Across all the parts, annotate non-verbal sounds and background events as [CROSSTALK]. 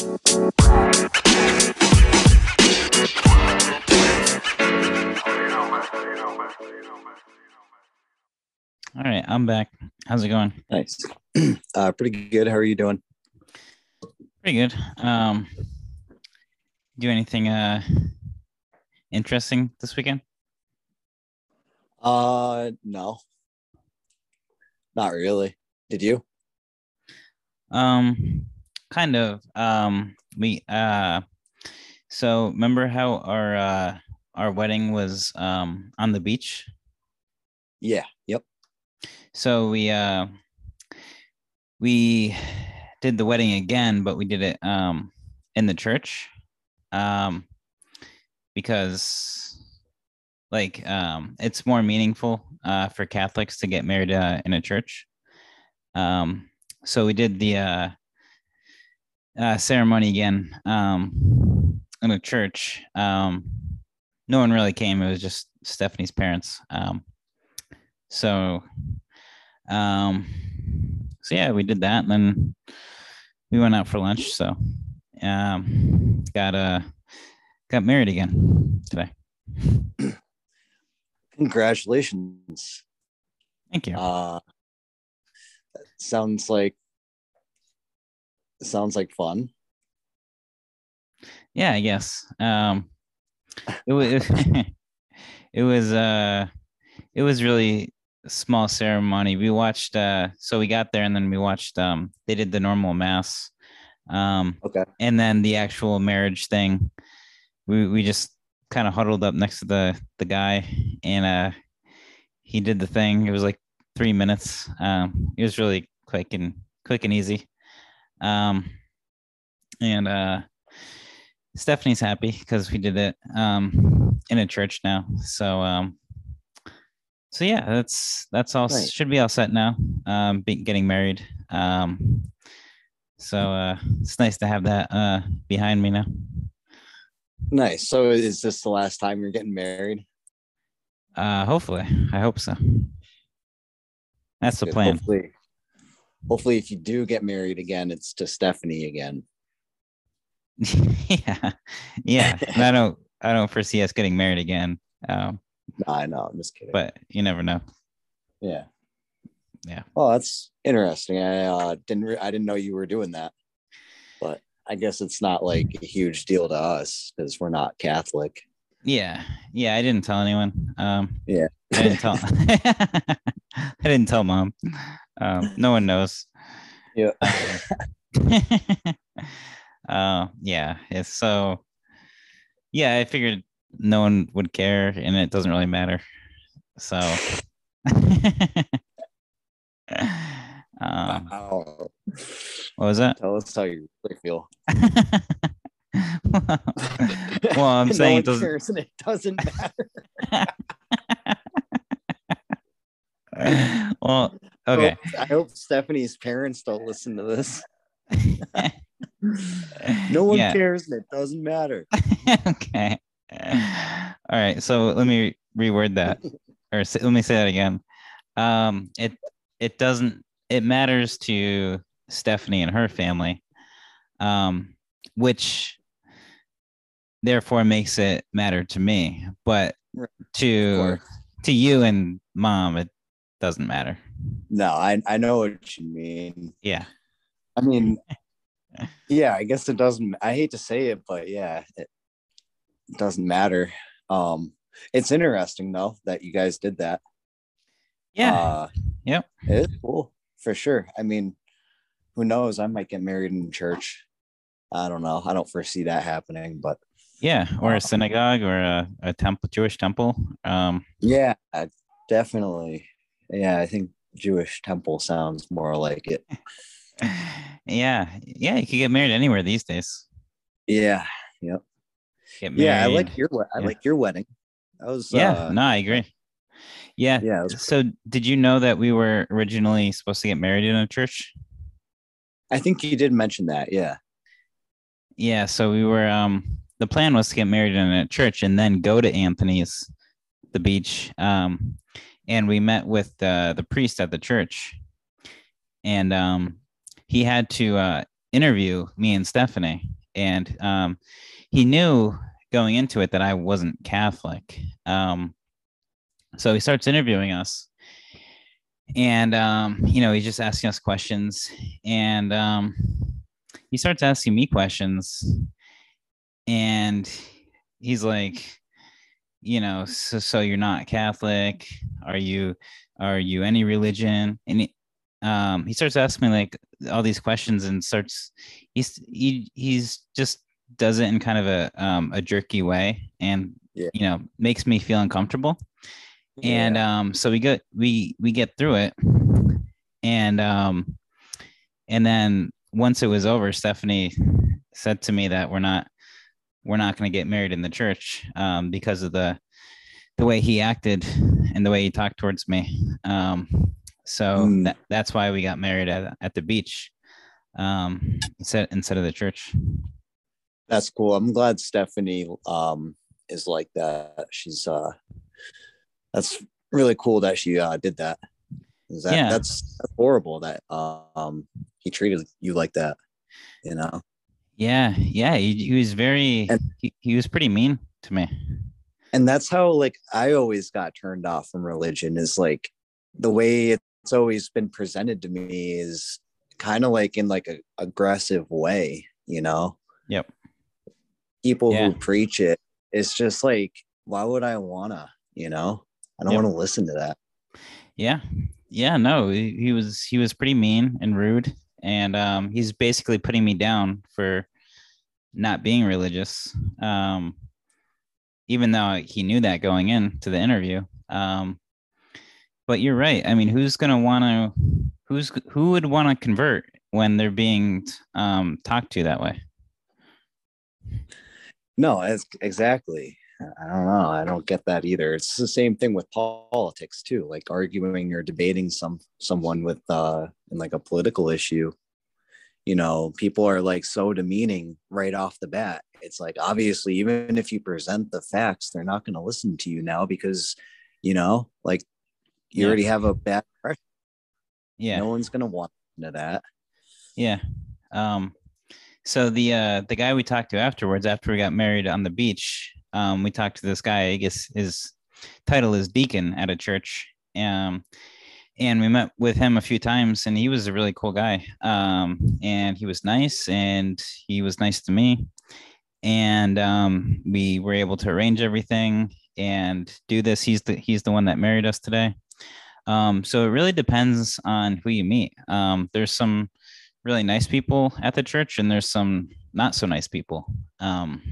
All right, I'm back. How's it going? Nice. [CLEARS THROAT] Uh, pretty good. How are you doing? Pretty good. Um, do anything uh interesting this weekend? Uh, no, not really. Did you? Um, kind of. Um, we uh, so remember how our uh our wedding was um on the beach? Yeah. Yep. So we uh we did the wedding again, but we did it um in the church. Um because like um it's more meaningful uh for Catholics to get married uh, in a church. Um so we did the uh uh ceremony again um in a church. Um no one really came, it was just Stephanie's parents. Um so um so yeah we did that and then we went out for lunch so um got uh got married again today [CLEARS THROAT] Congratulations. thank you Uh, sounds like sounds like fun. yeah i guess. Um it was [LAUGHS] it was uh it was really small ceremony. We watched uh so we got there and then we watched um they did the normal mass um Okay. and then the actual marriage thing. We we just kind of huddled up next to the the guy and uh he did the thing. It was like three minutes. Um it was really quick and quick and easy um and uh stephanie's happy because we did it um in a church now. So um so yeah that's that's all should be all set now um be, getting married. Um so uh it's nice to have that uh behind me now. Nice. So is this the last time you're getting married? uh hopefully. I hope so. That's the plan. Hopefully, hopefully, if you do get married again, it's to Stephanie again. [LAUGHS] yeah yeah i [LAUGHS] don't i don't foresee us getting married again um No, I know. I'm just kidding. but you never know yeah. Yeah. well that's interesting. I uh, didn't. Re- I didn't know you were doing that. But I guess it's not like a huge deal to us because we're not Catholic. Yeah yeah i didn't tell anyone um Yeah. i didn't tell [LAUGHS] i didn't tell mom um no one knows Yeah. [LAUGHS] uh yeah it's so yeah i figured no one would care and it doesn't really matter so [LAUGHS] um Wow. what was that Tell us how you feel. [LAUGHS] well i'm No saying it doesn't cares and it doesn't matter. [LAUGHS] well okay I hope Stephanie's parents don't listen to this. [LAUGHS] No one Yeah. cares and it doesn't matter. okay. All right. So let me reword that, or say, let me say that again. Um, it it doesn't. It matters to Stephanie and her family, um, which therefore makes it matter to me. But Right. To to you and mom, it doesn't matter. No, I, I know what you mean. Yeah. I mean, [LAUGHS] yeah, I guess it doesn't. I hate to say it, but yeah, it doesn't matter. Um, it's interesting though that you guys did that. Yeah. Uh, Yep. It is cool for sure. I mean, who knows? I might get married in church. I don't know. I don't foresee that happening, but yeah. Or a synagogue or a, a temple, Jewish temple. Um, yeah, definitely. Yeah, I think Jewish temple sounds more like it. [SIGHS] yeah. Yeah. You could get married anywhere these days. Yeah, yep. Yeah, I like your I Yeah. like your wedding. That was Yeah, uh, no, I agree. Yeah. yeah, So, did you know that we were originally supposed to get married in a church? I think you did mention that. Yeah. Yeah. So we were. Um, the plan was to get married in a church and then go to Anthony's, the beach. Um, and we met with uh, the priest at the church, and um, he had to uh, interview me and Stephanie, and um, he knew going into it that I wasn't Catholic. Um, so he starts interviewing us, and um, you know he's just asking us questions, and um, he starts asking me questions, and he's like, you know, so, so you're not Catholic? Are you are you any religion? And he, um, he starts asking me like all these questions and starts he's he he's just does it in kind of a um, a jerky way and Yeah. you know makes me feel uncomfortable and um so we get we we get through it and um and then once it was over stephanie said to me that we're not we're not going to get married in the church um because of the the way he acted and the way he talked towards me um so Mm. that, that's why we got married at, at the beach um instead instead of the church That's cool. I'm glad Stephanie um is like that. She's uh that's really cool that she uh did that. That Yeah. that's, that's horrible that um he treated you like that, you know. Yeah yeah he, he was very And- he, he was pretty mean to me And that's how like I always got turned off from religion is like the way it's always been presented to me is kind of like in like a aggressive way, you know. Yep. People Yeah. who preach it, it's just like, why would I wanna, you know? I don't Yep. want to listen to that. yeah yeah no he, he was he was pretty mean and rude and um he's basically putting me down for not being religious um even though he knew that going into the interview um but you're right i mean who's going to want to who's who would want to convert when they're being um talked to that way No, exactly. I don't know. I don't get that either. It's the same thing with politics too, like arguing or debating some someone with uh in like a political issue. You know, people are like so demeaning right off the bat. It's like obviously, even if you present the facts, they're not going to listen to you now because, you know, like you Yeah. already have a bad impression. yeah No one's going to want to that. Yeah. Um, so the uh the guy we talked to afterwards, after we got married on the beach, um, we talked to this guy. I guess his title is deacon at a church. Um, and we met with him a few times, and he was a really cool guy. Um, and he was nice, and he was nice to me. And um, we were able to arrange everything and do this. He's the he's the one that married us today. Um, so it really depends on who you meet. Um, there's some really nice people at the church and there's some not so nice people um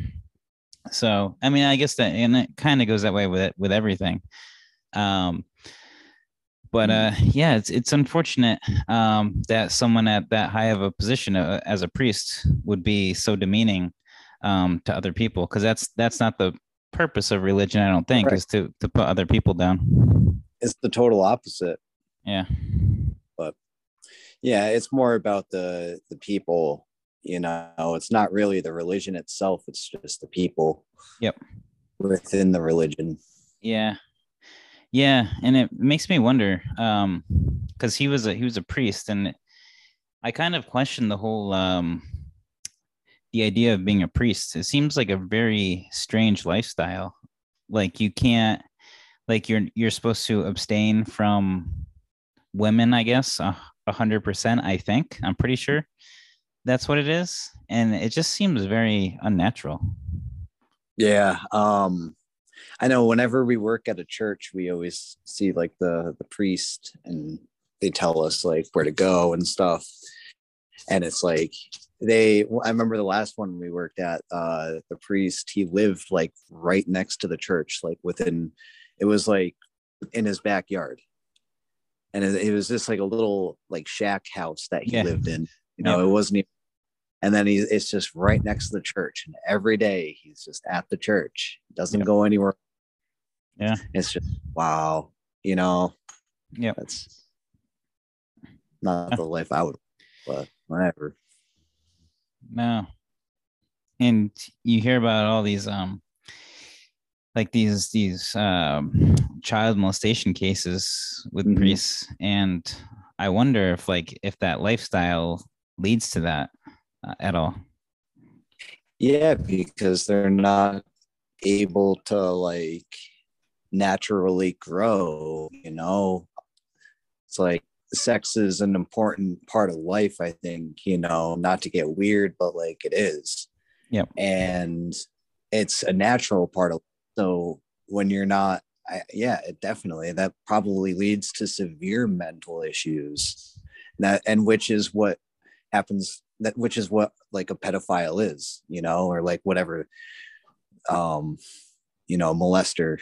so i mean i guess that and it kind of goes that way with it with everything um but uh yeah it's it's unfortunate um that someone at that high of a position uh, as a priest would be so demeaning um to other people because that's that's not the purpose of religion i don't think Right. is to to put other people down It's the total opposite. yeah but yeah it's more about the the people you know it's not really the religion itself it's just the people Yep. within the religion Yeah. Yeah, and it makes me wonder um cuz he was a he was a priest and I kind of question the whole um the idea of being a priest. It seems like a very strange lifestyle. Like you can't like you're you're supposed to abstain from women, I guess, a hundred percent, I think. I'm pretty sure that's what it is. And it just seems very unnatural. yeah um i know whenever we work at a church we always see like the the priest and they tell us like where to go and stuff. And it's like they i remember the last one we worked at uh the priest he lived like right next to the church like within it was like in his backyard. And it, it was just like a little like shack house that he Yeah. lived in. You know it wasn't even and then he it's just right next to the church and every day he's just at the church doesn't Yeah. go anywhere Yeah. it's just wow you know yeah that's not the life i would but whatever No. And you hear about all these um like these these um child molestation cases with Mhm. priests and I wonder if like if that lifestyle leads to that. Uh, at all. Yeah, because they're not able to like naturally grow, you know. It's like sex is an important part of life, I think, you know, not to get weird, but like it is. yeah And it's a natural part of so when you're not I, yeah, it definitely that probably leads to severe mental issues. That and which is what happens that which is what like a pedophile is, you know, or like whatever um you know, molester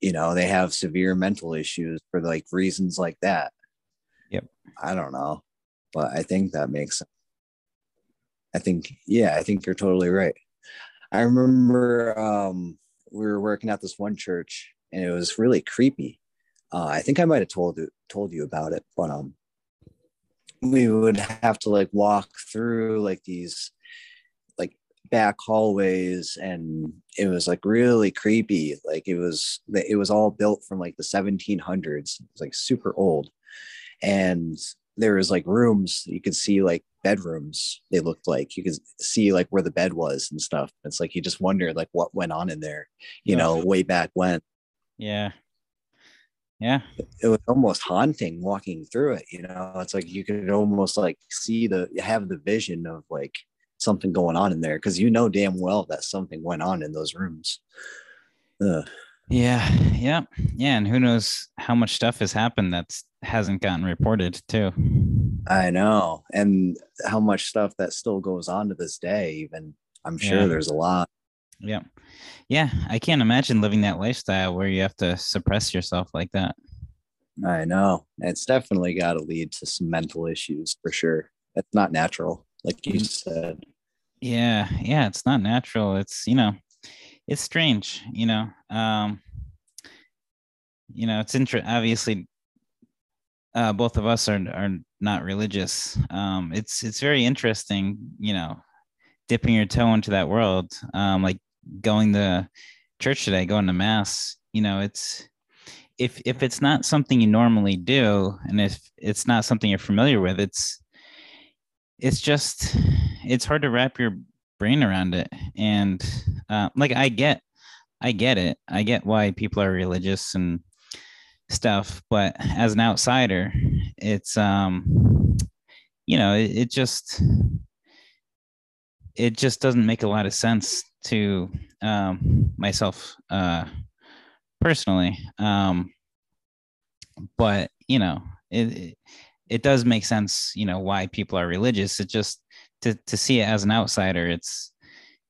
you know, they have severe mental issues for like reasons like that. Yep. I don't know, but I think that makes sense. I think yeah, I think you're totally right. I remember um we were working at this one church and it was really creepy. Uh, I think I might have told you told you about it, but um, we would have to like walk through like these like back hallways, and it was like really creepy. Like it was it was all built from like the 1700s. It was like super old, and there was like rooms. You could see like bedrooms they looked like. You could see like where the bed was and stuff. It's like you just wonder like what went on in there you know way back when. Yeah yeah it was almost haunting walking through it you know it's like you could almost like see the have the vision of like something going on in there because you know damn well that something went on in those rooms Ugh. yeah yeah yeah and who knows how much stuff has happened that's hasn't gotten reported too I know. And how much stuff that still goes on to this day, even I'm sure yeah. there's a lot. Yeah. Yeah. I can't imagine living that lifestyle where you have to suppress yourself like that. I know. It's definitely got to lead to some mental issues for sure. It's not natural, like you said. Yeah. Yeah. It's not natural. It's, you know, it's strange, you know. Um, you know, it's interesting. Obviously, uh, both of us are are not religious. Um, it's it's very interesting, you know, dipping your toe into that world. Um, like going to church today, going to mass. You know, it's if if it's not something you normally do, and if it's not something you're familiar with, it's it's just it's hard to wrap your brain around it. And uh, like I get, I get it. I get why people are religious and stuff but as an outsider it's um you know it, it, just it just doesn't make a lot of sense to um myself uh personally um but you know it it does make sense you know why people are religious it just to to see it as an outsider it's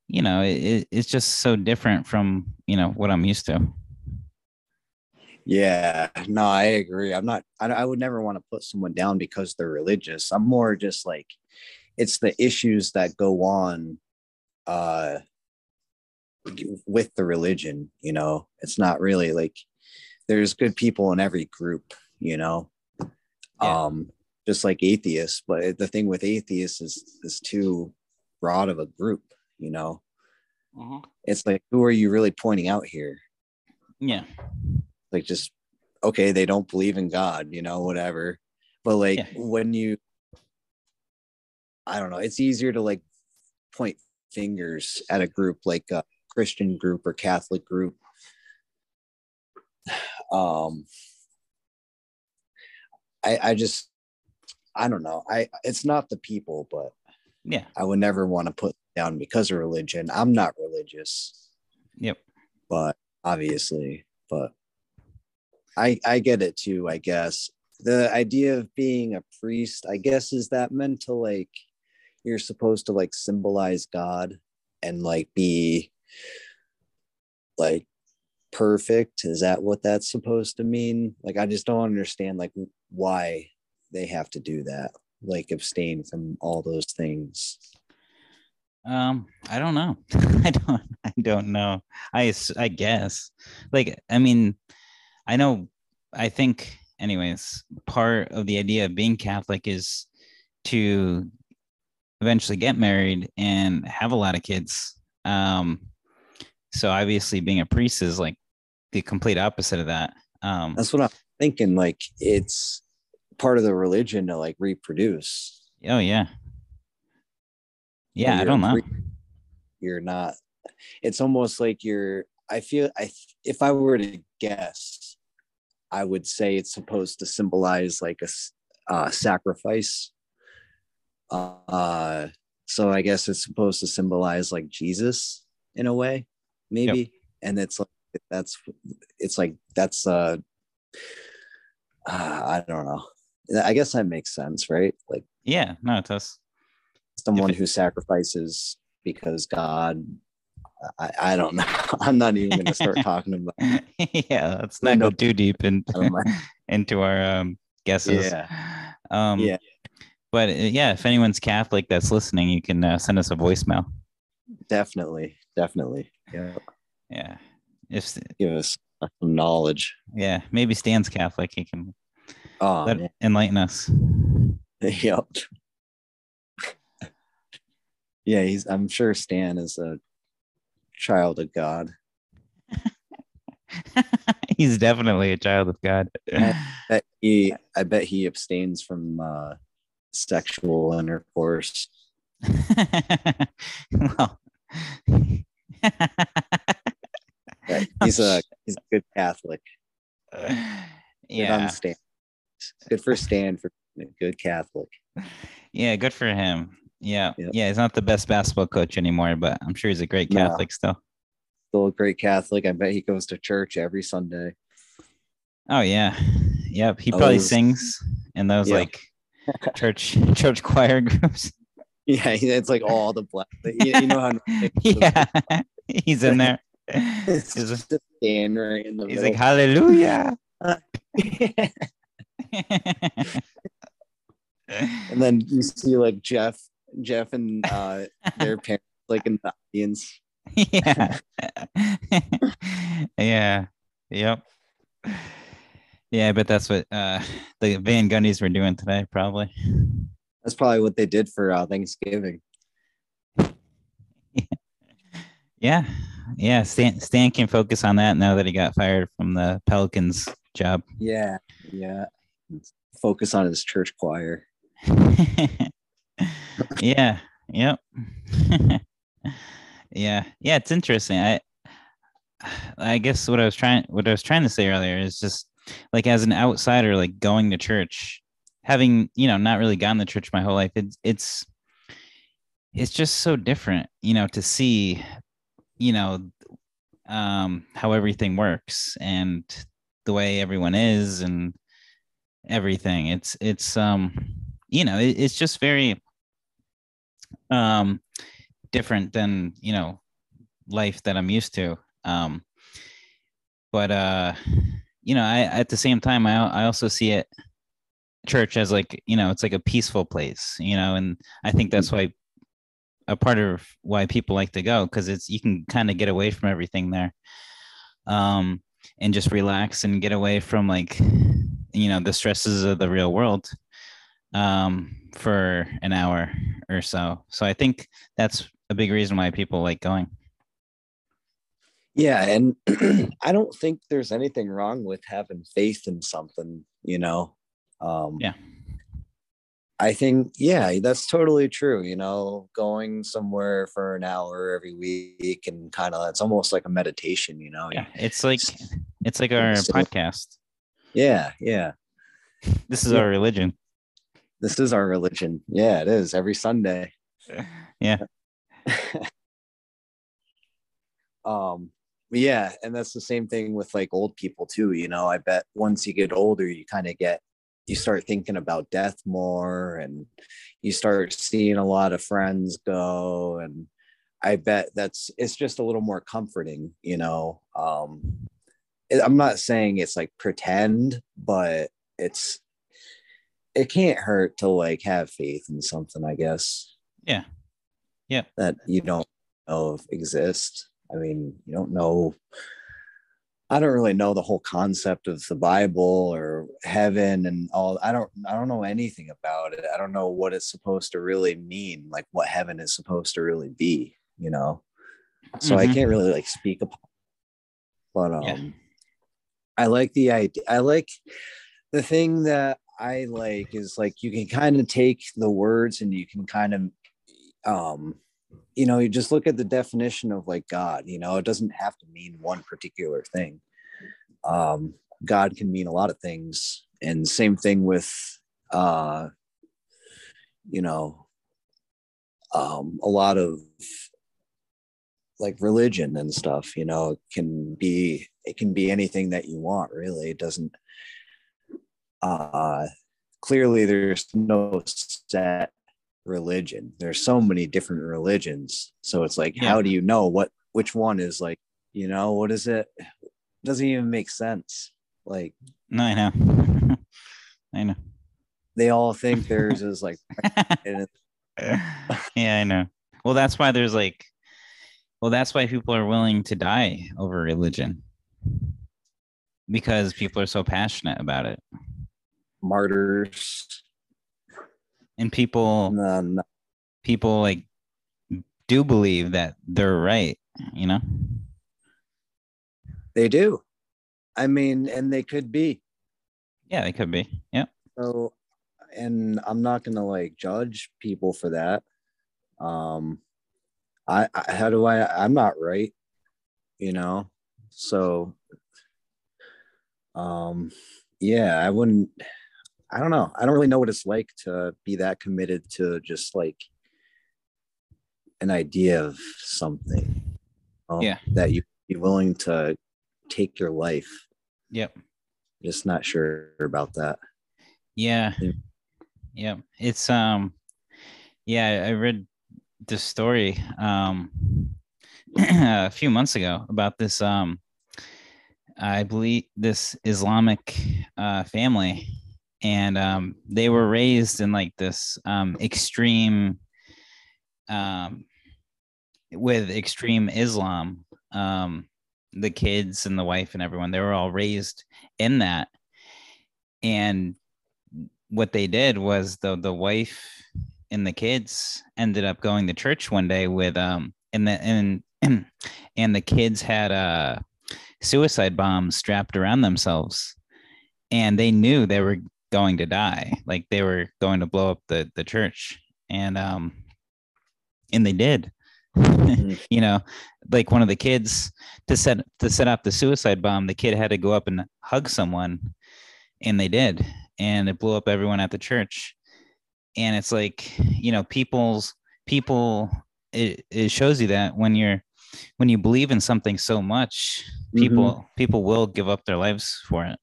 you know it, it's just so different from you know what i'm used to yeah, no, I agree. I'm not, I, I would never want to put someone down because they're religious. I'm more just like, it's the issues that go on uh, with the religion, you know, it's not really like there's good people in every group, you know, yeah. um, just like atheists. But the thing with atheists is, is too broad of a group, you know, uh-huh. it's like, who are you really pointing out here? Yeah like just okay they don't believe in god you know whatever but like yeah. when you i don't know it's easier to like point fingers at a group like a christian group or catholic group. [SIGHS] Um i i just i don't know i it's not the people but yeah. I would never want to put down because of religion. I'm not religious. Yep. But obviously but I I get it too. I guess. The idea of being a priest, I guess, is that meant to like you're supposed to like symbolize God and like be like perfect. Is that what that's supposed to mean? Like, I just don't understand like why they have to do that, like abstain from all those things. Um, I don't know. [LAUGHS] I don't. I don't know. I I guess. Like, I mean, I know, I think, anyways, part of the idea of being Catholic is to eventually get married and have a lot of kids. Um, so obviously, being a priest is like the complete opposite of that. Um, That's what I'm thinking. Like, it's part of the religion to like reproduce. Oh, yeah. Yeah, I don't know. You're not. It's almost like you're. I feel. I if I were to guess, I would say it's supposed to symbolize like a uh, sacrifice. Uh, so I guess it's supposed to symbolize like Jesus in a way, maybe. And it's like that's it's like that's uh, uh I don't know. I guess that makes sense, right? Like Yeah, no, it does. someone it- who sacrifices because God. I, I don't know. [LAUGHS] I'm not even going to start [LAUGHS] talking about. [LAUGHS] yeah, let's not go too deep in, I don't mind. into our um, guesses. Yeah. Um, Yeah. But uh, yeah, if anyone's Catholic that's listening, you can uh, send us a voicemail. Definitely, definitely. Yeah, Yeah. If give us some knowledge. yeah, maybe Stan's Catholic. He can Oh, let, man. enlighten us. [LAUGHS] yep. yeah, he's. I'm sure Stan is a child of God. [LAUGHS] He's definitely a child of God. [LAUGHS] Bet he, I bet he abstains from uh, sexual intercourse. [LAUGHS] well, [LAUGHS] he's a he's a good Catholic. Uh, good yeah, Stan. Good for Stan for good Catholic. yeah, good for him. Yeah, Yep. yeah, he's not the best basketball coach anymore, but I'm sure he's a great No. Catholic still. Still a great Catholic. I bet he goes to church every Sunday. Oh yeah, yep. He probably Those- sings in those Yeah. like church [LAUGHS] church choir groups. Yeah, it's like all the black. You, you know how [LAUGHS] yeah, [LAUGHS] he's in there. it's He's, just stand right in the he's middle. like hallelujah. and then you see like Jeff, Jeff and uh, their parents like in the audience. yeah. yeah. Yep. Yeah, I bet that's what uh [LAUGHS] the Van Gundys were doing today, probably. That's probably what they did for uh, Thanksgiving. [LAUGHS] Yeah. Yeah. Stan Stan can focus on that now that he got fired from the Pelicans job. Yeah, yeah. Focus on his church choir. [LAUGHS] yeah. Yep. yeah. Yeah, it's interesting. I I guess what I was trying what I was trying to say earlier is just like as an outsider, like going to church, having, you know, not really gone to church my whole life, it's it's it's just so different, you know, to see, you know, um how everything works and the way everyone is and everything. It's it's um you know, it, it's just very um different than, you know, life that I'm used to. Um but uh you know, I at the same time I I also see it church as like, you know, it's like a peaceful place, you know, and I think that's why a part of why people like to go because it's you can kind of get away from everything there um and just relax and get away from like you know the stresses of the real world um for an hour or so. So i think that's a big reason why people like going Yeah, and [CLEARS THROAT] I don't think there's anything wrong with having faith in something, you know. Um Yeah. I think yeah, that's totally true, you know, going somewhere for an hour every week and kind of it's almost like a meditation, you know. yeah it's like it's like our So- podcast Yeah, yeah. this is Yeah. our religion This is our religion. Yeah, it is every Sunday. yeah [LAUGHS] um yeah and that's the same thing with like old people too you know i bet once you get older you kind of get you start thinking about death more and you start seeing a lot of friends go and i bet that's it's just a little more comforting you know um i'm not saying it's like pretend but it's it can't hurt to like have faith in something i guess Yeah. Yeah. that you don't know if exist i mean you don't know i don't really know the whole concept of the bible or heaven and all i don't i don't know anything about it i don't know what it's supposed to really mean like what heaven is supposed to really be you know so i Mhm. can't really like speak upon but um Yeah. i like the idea i like the thing that i like is like you can kind of take the words and you can kind of um you know, you just look at the definition of like God, you know, it doesn't have to mean one particular thing. Um, God can mean a lot of things. And same thing with, uh, you know, um, a lot of like religion and stuff, you know, it can be, it can be anything that you want, really. It doesn't, uh, clearly there's no set religion. There's so many different religions. So it's like, yeah. how do you know what which one is like, you know, what is it? it doesn't even make sense. Like No, I know. [LAUGHS] I know. They all think [LAUGHS] theirs is like [LAUGHS] Yeah, I know. Well, that's why there's like well, that's why people are willing to die over religion. Because people are so passionate about it. Martyrs and people no, no. people like do believe that they're right you know? They do. I mean and they could be. Yeah they could be. Yeah so and i'm not gonna like judge people for that. Um I, I how do i i'm not right you know? So um yeah i wouldn't I don't know. I don't really know what it's like to be that committed to just like an idea of something. Um, yeah. That you be willing to take your life. Yep. Just not sure about that. Yeah. Yeah. It's um yeah, I read the story um [CLEARS THROAT] a few months ago about this um I believe this Islamic uh family and um, they were raised in like this um, extreme um, with extreme islam um, the kids and the wife and everyone they were all raised in that. And what they did was the the wife and the kids ended up going to church one day with um and the and [CLEARS THROAT] and the kids had uh suicide bombs strapped around themselves. And they knew they were going to die. Like they were going to blow up the the church. And um and they did. Mm-hmm. [LAUGHS] you know like one of the kids to set to set up the suicide bomb the kid had to go up and hug someone and they did. And it blew up everyone at the church. And it's like you know people's people it, it shows you that when you're when you believe in something so much people mm-hmm. people will give up their lives for it.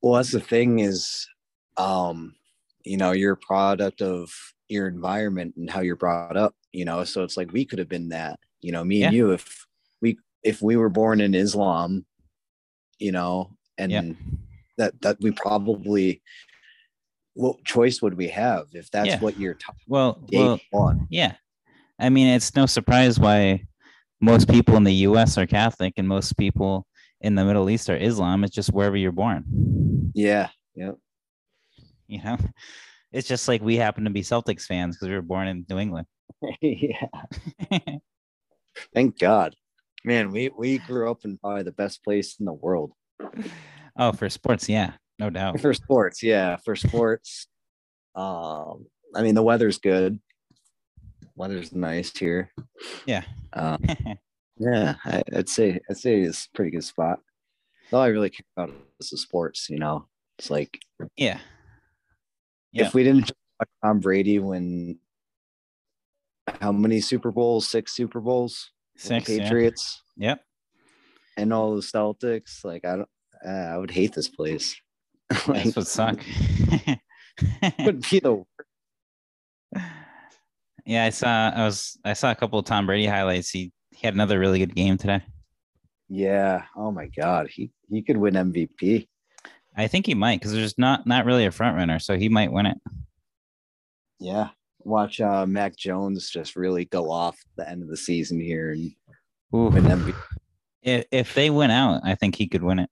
Well that's the thing is um you know you're a product of your environment and how you're brought up you know so it's like we could have been that you know me yeah. and you if we if we were born in islam you know and yeah. that that we probably what choice would we have if that's yeah. what you're t- well, well on yeah i mean it's no surprise why most people in the us are catholic and most people in the middle east are islam it's just wherever you're born yeah yeah [LAUGHS] you know, it's just like we happen to be Celtics fans because we were born in New England. [LAUGHS] yeah. [LAUGHS] Thank God. Man, we, we grew up in probably the best place in the world. Oh, for sports, yeah, no doubt. For sports, yeah, for sports. Um, I mean the weather's good. Weather's nice here. Yeah. Um, yeah, I, would say I'd say it's a pretty good spot. All I really care about is the sports, you know. It's like yeah, yeah. If we didn't watch Tom Brady win how many Super Bowls? Six Super Bowls. Six Patriots. Yeah. Yep. And all the Celtics. Like I don't. Uh, I would hate this place. [LAUGHS] like, That's what suck. [LAUGHS] would be the worst. Yeah, I saw. I was. I saw a couple of Tom Brady highlights. He, he had another really good game today. Yeah. Oh my God. He he could win MVP. I think he might because there's not not really a front runner, so he might win it. Yeah, watch uh, Mac Jones just really go off the end of the season here and Ooh. win MVP. If if they win out, I think he could win it.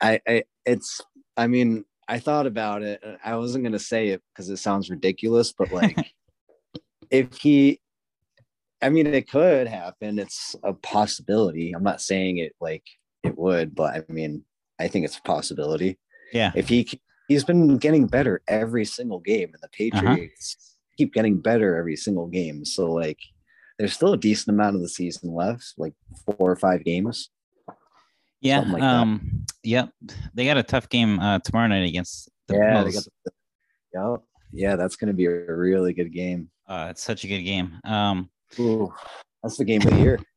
I, I it's I mean I thought about it. I wasn't gonna say it because it sounds ridiculous, but like [LAUGHS] if he I mean it could happen. It's a possibility. I'm not saying it like it would, but I mean I think it's a possibility. Yeah. If he he's been getting better every single game, and the uh-huh. Patriots uh-huh. keep getting better every single game. So like, there's still a decent amount of the season left, like four or five games. Yeah. Like um. Yep. They got a tough game uh, tomorrow night against the yeah, the, yeah, yeah, that's going to be a really good game. uh, it's such a good game. Um. Ooh, that's the game of the year. [LAUGHS]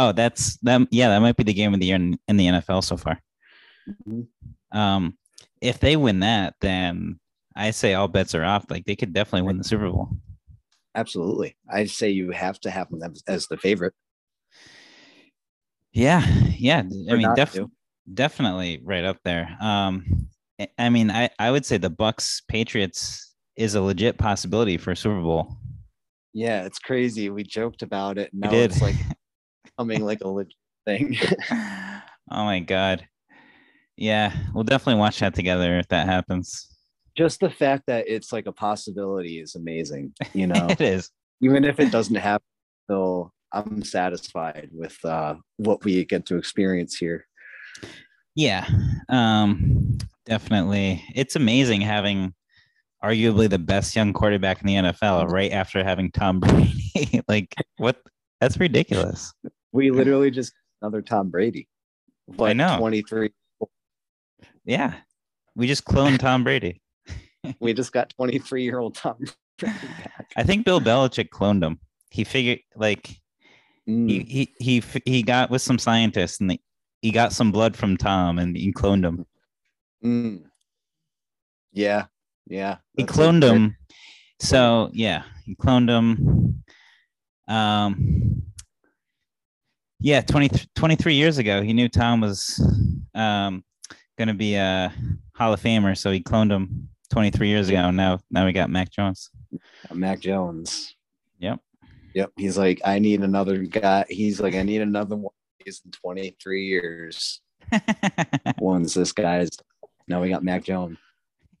Oh, that's that. Yeah, that might be the game of the year in, in the NFL so far. Mhm. Um, if they win that, then I say all bets are off. Like they could definitely win the Super Bowl. Absolutely, I'd say you have to have them as, the favorite. Yeah, yeah. I or mean, def- definitely right up there. Um, I- I mean, I I would say the Bucs Patriots is a legit possibility for a Super Bowl. Yeah, it's crazy. We joked about it. Now it's like [LAUGHS] coming like a legit thing. [LAUGHS] oh my god. Yeah, we'll definitely watch that together if that happens. Just the fact that it's like a possibility is amazing. You [LAUGHS] know, it is. even if it doesn't happen, still I'm satisfied with uh, what we get to experience here. Yeah, um, definitely. It's amazing having arguably the best young quarterback in the NFL right after having Tom [LAUGHS] Brady. like, what? That's ridiculous. We literally just another Tom Brady. Like know. 23. Yeah, we just cloned [LAUGHS] Tom Brady. [LAUGHS] We just got 23 year old Tom Brady back. I think Bill Belichick cloned him. He figured like Mm, he he he he got with some scientists and they, he got some blood from Tom and he cloned him. mm. Yeah. Yeah. He cloned him. So yeah, he cloned him. Um, yeah, 20, 23 years ago, he knew Tom was um going to be a Hall of Famer, so he cloned him 23 years ago. Now, now we got Mac Jones. Mac Jones. Yep. Yep. He's like, I need another guy. He's like, I need another one. He's in 23 years. [LAUGHS] Once this guy's now we got Mac Jones.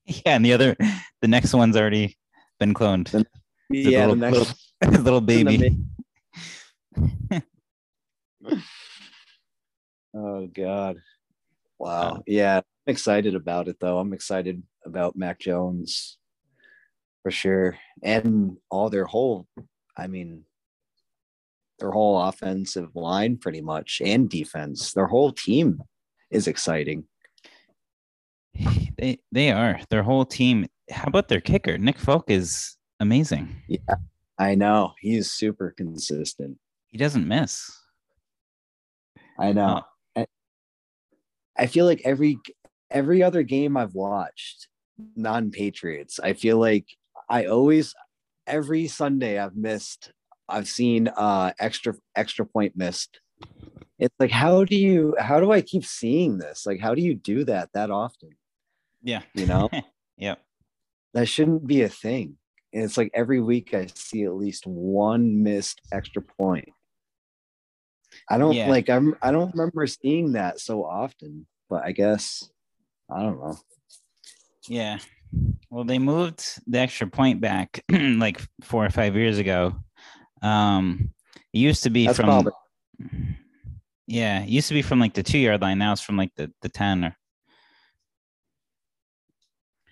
yeah, and the other, the next one's already been cloned. The- The Yeah, little, the next little, [LAUGHS] little baby. [LAUGHS] Oh God. Wow. Um, yeah. I'm excited about it though. I'm excited about Mac Jones for sure. And all their whole, I mean, their whole offensive line pretty much and defense. Their whole team is exciting. [LAUGHS] They they are their whole team. How about their kicker? Nick Folk is amazing. Yeah. I know. He's super consistent. He doesn't miss. I know. I, feel like every every other game I've watched, non-Patriots, I feel like I always every Sunday I've missed, I've seen uh extra extra point missed. It's like how do you how do I keep seeing this? Like how do you do that that often? Yeah. You know? [LAUGHS] yeah. that shouldn't be a thing. And it's like every week I see at least one missed extra point. I don't Yeah. like I'm I don't remember seeing that so often, but I guess I don't know. Yeah. Well, they moved the extra point back [CLEARS THROAT] like four or five years ago. Um, it used to be That's from probably yeah, it used to be from like the two yard line. Now it's from like the the ten. Or,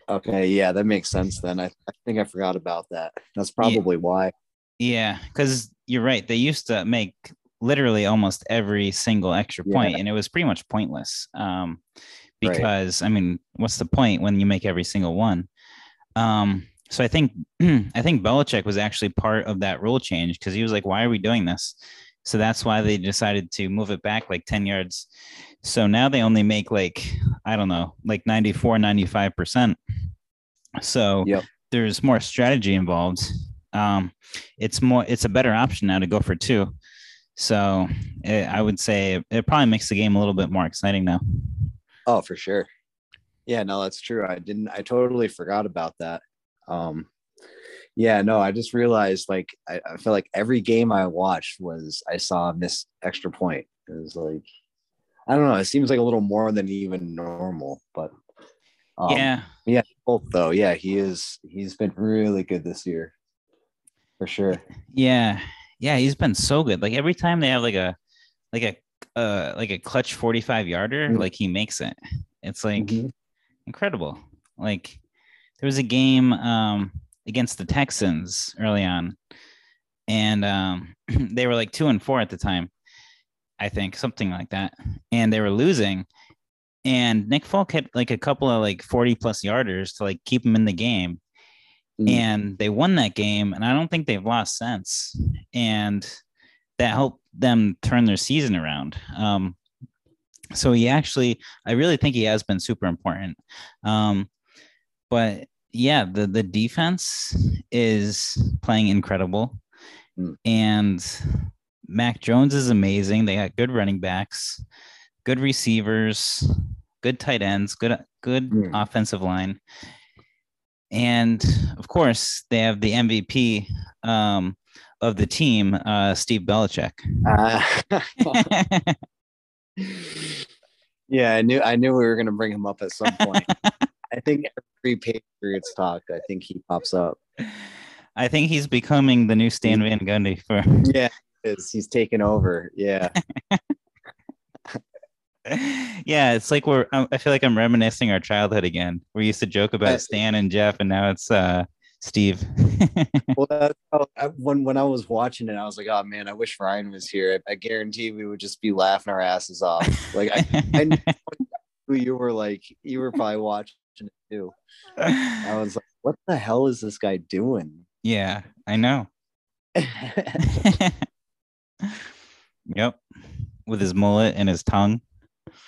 okay. Yeah, that makes sense then. I, I think I forgot about that. That's probably why. yeah, because you're right. They used to make literally almost every single extra Yeah. point, and it was pretty much pointless. Um, Right. because I mean, what's the point when you make every single one? Um, so I think [CLEARS THROAT] I think Belichick was actually part of that rule change because he was like, "Why are we doing this?" So that's why they decided to move it back like 10 yards. So now they only make like, I don't know, like 94, 95%. So Yep. there's more strategy involved. Um, it's more, it's a better option now to go for two. So eh, I would say it, it probably makes the game a little bit more exciting now. Oh, for sure. Yeah, no, that's true. I didn't I totally forgot about that. Um yeah, no, I just realized like I, I feel like every game I watched was I saw missed extra point. It was like I don't know, it seems like a little more than even normal, but um, yeah. yeah, both though. Yeah, he is he's been really good this year. For sure. Yeah. Yeah. He's been so good. Like every time they have like a, like a, uh, like a clutch 45 yarder, Mhm. like he makes it. It's like, Mhm. incredible. Like there was a game um, against the Texans early on. and um, [CLEARS THROAT] they were like two and four at the time, I think, something like that, and they were losing. And Nick Folk had like a couple of like 40 plus yarders to like keep him in the game. Mm. And they won that game. And I don't think they've lost since. And that helped them turn their season around. Um, so he actually, I really think he has been super important. Um, but yeah, the the defense is playing incredible, Mm. and Mac Jones is amazing. They got good running backs, good receivers, good tight ends, good good Mm. offensive line, and of course they have the MVP um, of the team, uh, Steve Belichick. Uh, [LAUGHS] yeah, I knew I knew we were gonna bring him up at some point. [LAUGHS] I think every Patriots talk, I think he pops up. I think he's becoming the new Stan Van Gundy for. Yeah, is he's taken over. Yeah, [LAUGHS] [LAUGHS] yeah, it's like we're. I I feel like I'm reminiscing our childhood again. We used to joke about Stan and Jeff, and now it's uh Steve. [LAUGHS] well, I, when when I was watching it, I was like, oh man, I wish Ryan was here. I, I guarantee we would just be laughing our asses off. Like I, I knew [LAUGHS] you were like, you were probably watching it too. I was like, what the hell is this guy doing? yeah, I know. yep, with his mullet and his tongue.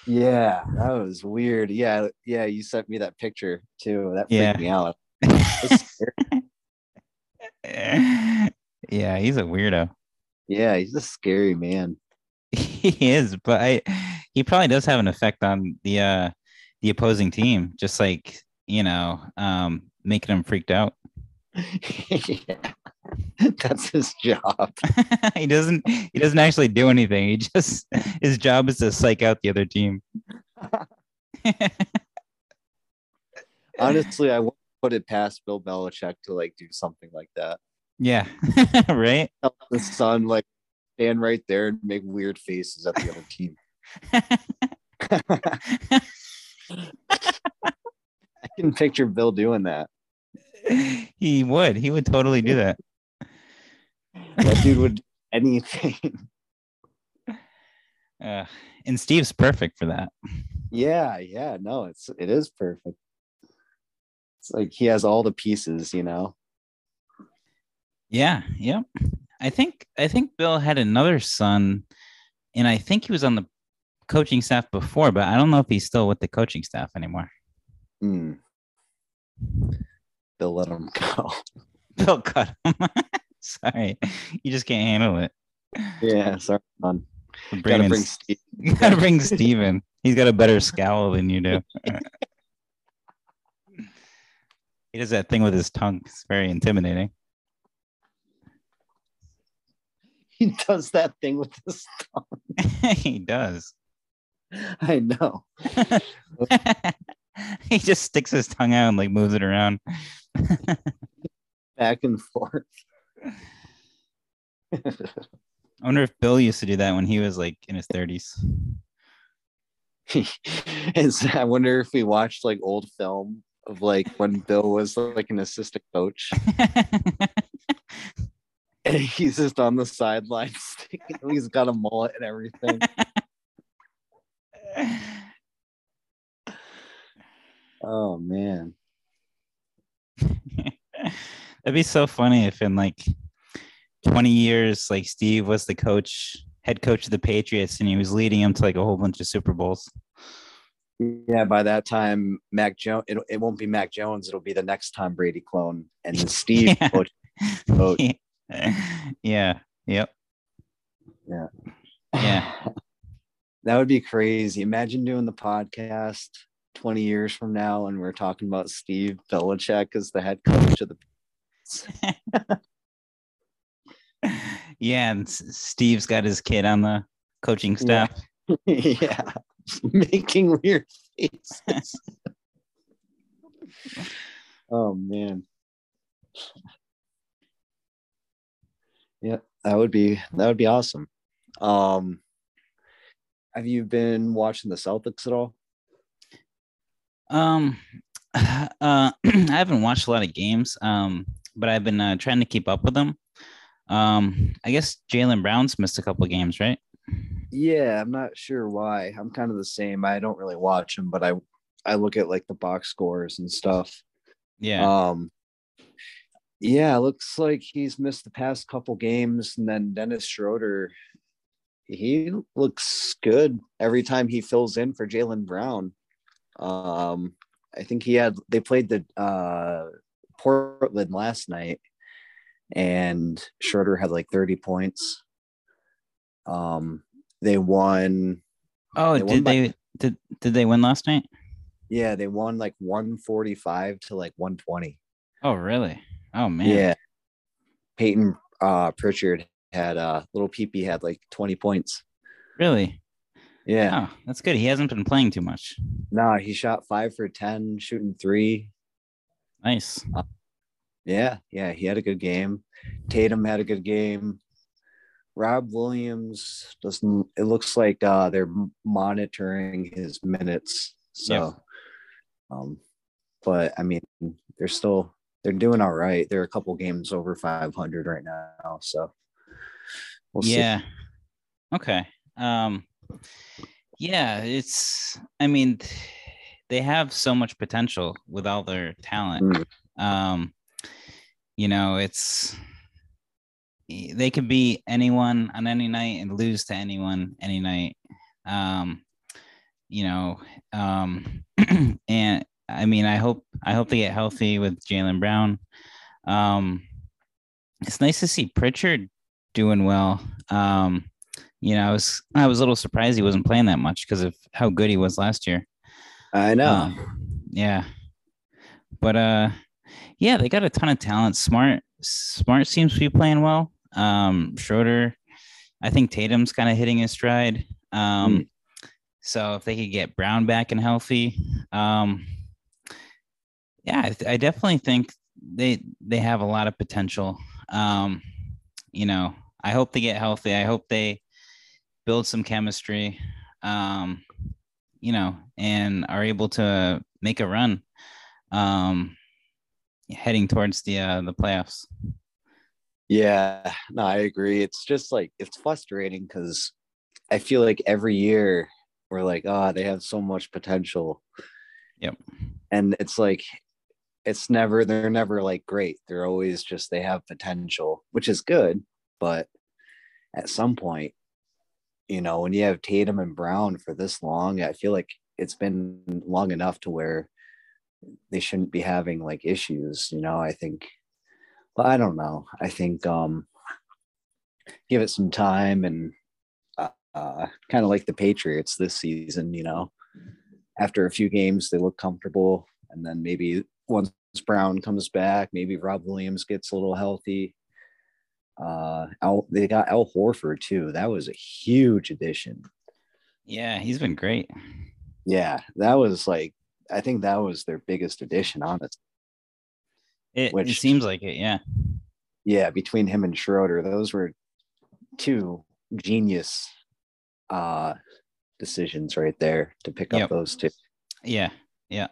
Yeah, that was weird. Yeah, yeah, you sent me that picture too. That freaked Yeah. me out. [LAUGHS] Yeah, he's a weirdo. yeah, he's a scary man. [LAUGHS] he is, but I he probably does have an effect on the uh the opposing team, just like you know, um making them freaked out. [LAUGHS] yeah. [LAUGHS] That's his job. [LAUGHS] he doesn't he doesn't actually do anything. He just his job is to psych out the other team. [LAUGHS] Honestly, I wouldn't put it past Bill Belichick to like do something like that. yeah. right? The son like stand right there and make weird faces at the other team. I can picture Bill doing that. he would. He would totally do that. That dude would do anything. [LAUGHS] Uh, and Steve's perfect for that. Yeah, yeah, no, it's it is perfect. It's like he has all the pieces, you know. Yeah, yep. I think I think Bill had another son, and I think he was on the coaching staff before, but I don't know if he's still with the coaching staff anymore. Hmm. Bill let him go. [LAUGHS] Bill cut him. [LAUGHS] [LAUGHS] Sorry, you just can't handle it. Yeah, sorry, man. Bring Gotta bring Steve. [LAUGHS] gotta bring Steven. He's got a better scowl than you do. [LAUGHS] he does that thing with his tongue. It's very intimidating. He does that thing with his tongue. he does. I know. he just sticks his tongue out and like moves it around. Back and forth. I wonder if Bill used to do that when he was like in his 30s. [LAUGHS] Is- I wonder if we watched like old film of like when Bill was like an assistant coach [LAUGHS] and he's just on the sidelines. [LAUGHS] He's got a mullet and everything. Oh man. That'd be so funny if in like 20 years, like Steve was the coach, head coach of the Patriots, and he was leading them to like a whole bunch of Super Bowls. Yeah, by that time, Mac Jones. It, it won't be Mac Jones. It'll be the next Tom Brady clone, and Steve. [LAUGHS] Yeah. coach- Coach. [LAUGHS] yeah. Yep. Yeah. Yeah. [SIGHS] that would be crazy. Imagine doing the podcast 20 years from now, and we're talking about Steve Belichick as the head coach of the. [LAUGHS] Yeah. And Steve's got his kid on the coaching staff. [LAUGHS] yeah, making weird faces. [LAUGHS] oh man. Yeah, that would be that would be awesome. Um, have you been watching the Celtics at all? Um, [SIGHS] uh, [CLEARS THROAT] I haven't watched a lot of games, um, but I've been uh, trying to keep up with them. Um, I guess Jaylen Brown's missed a couple games, right? Yeah, I'm not sure why. I'm kind of the same. I don't really watch him, but I I look at like the box scores and stuff. Yeah. Um yeah, looks like he's missed the past couple games and then Dennis Schroeder he looks good every time he fills in for Jaylen Brown. Um I think he had they played the uh Portland last night and Schroeder had like 30 points. Um they won oh, they won did by- they did did they win last night? yeah, they won like 145 to like 120. Oh, really? Oh man. Yeah. Payton uh Pritchard had uh little peepee had like 20 points. Really? Yeah. Oh, that's good. He hasn't been playing too much. No, he shot five for 10, shooting three. Nice. Yeah, yeah, he had a good game. Tatum had a good game. Rob Williams doesn't it looks like uh they're monitoring his minutes. So um but I mean they're still they're doing all right. They're a couple games over 500 right now, so we'll see. yeah. Okay. Um yeah, it's I mean they have so much potential with all their talent. Mm. Um you know, it's they could be anyone on any night and lose to anyone any night. Um you know, um [CLEARS THROAT] and I mean I hope I hope they get healthy with Jaylen Brown. Um it's nice to see Pritchard doing well. Um, you know, I was I was a little surprised he wasn't playing that much because of how good he was last year. I know. Um, yeah, but uh, yeah, they got a ton of talent. Smart, Smart seems to be playing well. Um, Schroeder, I think Tatum's kind of hitting his stride. Um, so if they could get Brown back and healthy, um, yeah, I, th- I definitely think they they have a lot of potential. Um, you know, I hope they get healthy. I hope they build some chemistry. Um, you know, and are able to make a run. Um, heading towards the uh, the playoffs. Yeah, no, I agree. It's just like it's frustrating because I feel like every year we're like, oh, they have so much potential. Yep. And it's like it's never they're never like great. They're always just they have potential, which is good, but at some point, you know, when you have Tatum and Brown for this long, I feel like it's been long enough to where they shouldn't be having like issues, you know. I think but I don't know. I think um give it some time and uh, uh kind of like the Patriots this season, you know. After a few games they look comfortable and then maybe once Brown comes back, maybe Rob Williams gets a little healthy. Uh Al, they got Al Horford too. That was a huge addition. Yeah, he's been great. Yeah, that was like I think that was their biggest addition, honestly. It, it seems like it. Yeah. yeah, between him and Schroeder, those were two genius uh decisions right there to pick up Yep. those two. Yeah. Yeah.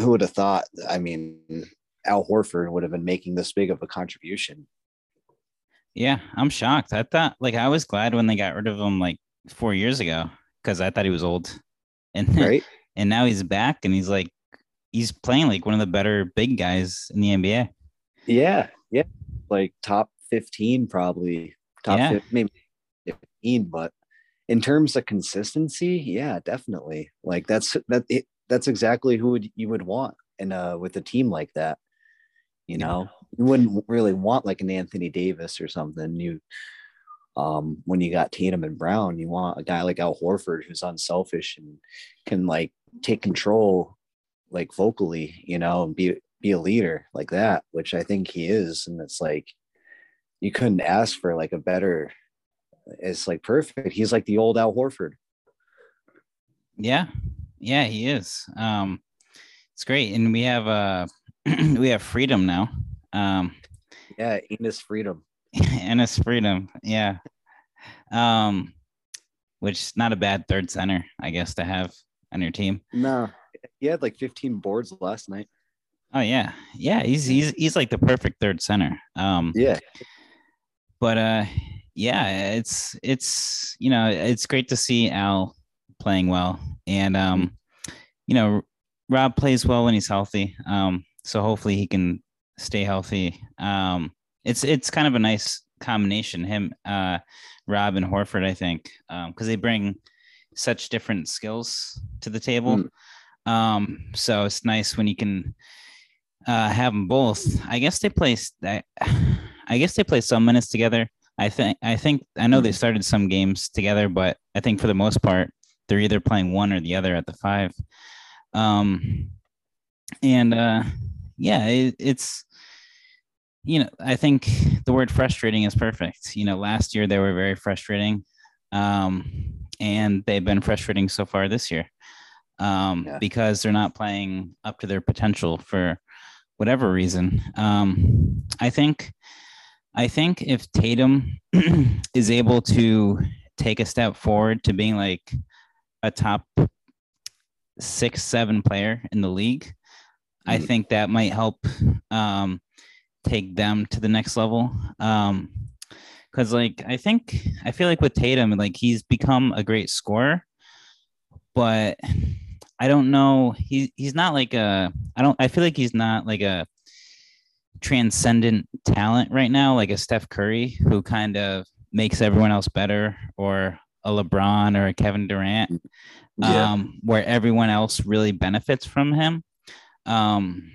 Who would have thought? I mean, Al Horford would have been making this big of a contribution. Yeah. I'm shocked. I thought like I was glad when they got rid of him like four years ago because I thought he was old. [LAUGHS] And Right? and now he's back and he's like he's playing like one of the better big guys in the NBA. yeah, yeah. Like top 15, probably top Yeah. fif- maybe 15, but in terms of consistency, yeah, definitely. Like that's that it, that's exactly who would you would want in uh with a team like that. You Yeah. You wouldn't really want like an Anthony Davis or something. You um when you got Tatum and Brown, you want a guy like Al Horford who's unselfish and can like take control like vocally, you know, and be be a leader like that, which I think he is. And it's like you couldn't ask for like a better it's like perfect. He's like the old Al Horford. Yeah. Yeah, he is. Um it's great. And we have uh [CLEARS THROAT] we have freedom now. Um Yeah, Enes Freedom. [LAUGHS] Enes Freedom. Yeah. Um, which is not a bad third center, I guess, to have on your team. No, he had like 15 boards last night. Oh yeah. Yeah, he's he's he's like the perfect third center. Um Yeah. but uh, yeah, it's it's you know it's great to see Al playing well, and um, you know Rob plays well when he's healthy. Um, so hopefully he can stay healthy. Um, it's it's kind of a nice combination. Him, uh, Rob, and Horford, I think, because um, they bring such different skills to the table. Mm. Um, so it's nice when you can uh, have them both. I guess they play. I, [SIGHS] I guess they play some minutes together. I think. I think. I know they hmm. started some games together, but I think for the most part, they're either playing one or the other at the five. Um, and uh, yeah, it, it's you know, I think the word frustrating is perfect. You know, last year they were very frustrating, um, and they've been frustrating so far this year um, yeah. because they're not playing up to their potential for whatever reason. Um, I think, I think if Tatum [CLEARS THROAT] is able to take a step forward to being like a top six, seven player in the league, mm-hmm. I think that might help um, take them to the next level. Um, because like I think I feel like with Tatum, like he's become a great scorer, but I don't know. He he's not like a. I don't. I feel like he's not like a transcendent talent right now, like a Steph Curry, who kind of makes everyone else better, or a LeBron or a Kevin Durant, yeah. um, where everyone else really benefits from him. Um,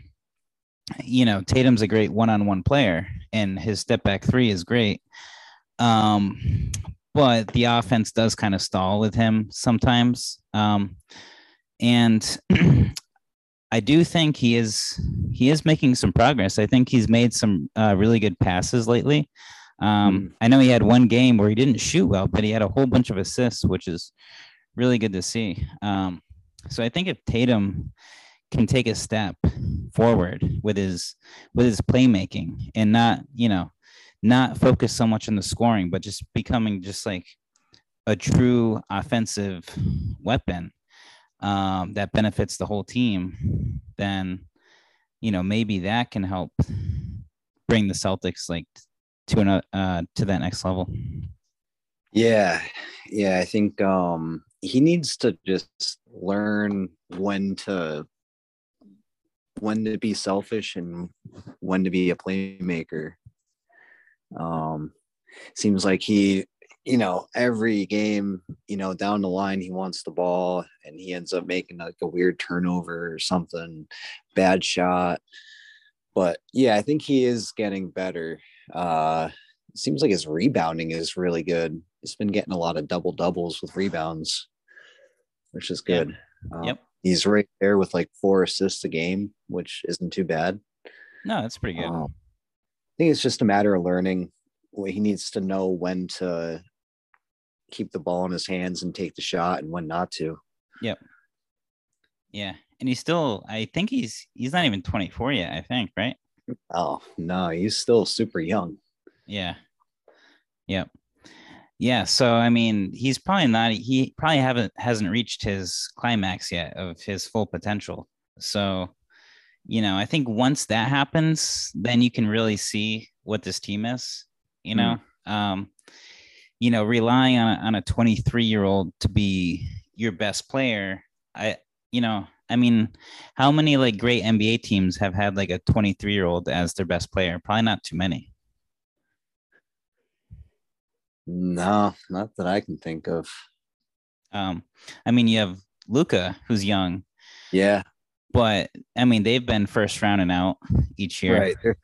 you know, Tatum's a great one-on-one player, and his step back three is great. Um, but the offense does kind of stall with him sometimes. Um, and [CLEARS THROAT] I do think he is he is making some progress. I think he's made some uh, really good passes lately. Um, mm. I know he had one game where he didn't shoot well, but he had a whole bunch of assists, which is really good to see. Um, so I think if Tatum can take a step forward with his with his playmaking and not you know not focus so much on the scoring, but just becoming just like a true offensive weapon um, that benefits the whole team, then you know maybe that can help bring the Celtics like to an uh, to that next level. Yeah, yeah, I think um, he needs to just learn when to when to be selfish and when to be a playmaker. Um, seems like he you know, every game, you know, down the line, he wants the ball and he ends up making like a weird turnover or something, bad shot. But yeah, I think he is getting better. Uh, seems like his rebounding is really good. He's been getting a lot of double doubles with rebounds, which is good. Yep. Um, yep. He's right there with like four assists a game, which isn't too bad. No, that's pretty good. Um, I think it's just a matter of learning. He needs to know when to keep the ball in his hands and take the shot and when not to. Yep. Yeah. And he's still I think he's he's not even 24 yet, I think, right? Oh, no, he's still super young. Yeah. Yep. Yeah, so I mean, he's probably not he probably haven't hasn't reached his climax yet of his full potential. So, you know, I think once that happens, then you can really see what this team is, you know. Mm. Um you know, relying on a, on a 23 year old to be your best player, I, you know, I mean, how many like great NBA teams have had like a 23 year old as their best player? Probably not too many. No, not that I can think of. Um, I mean, you have Luka, who's young. Yeah. But I mean, they've been first round and out each year. Right. They're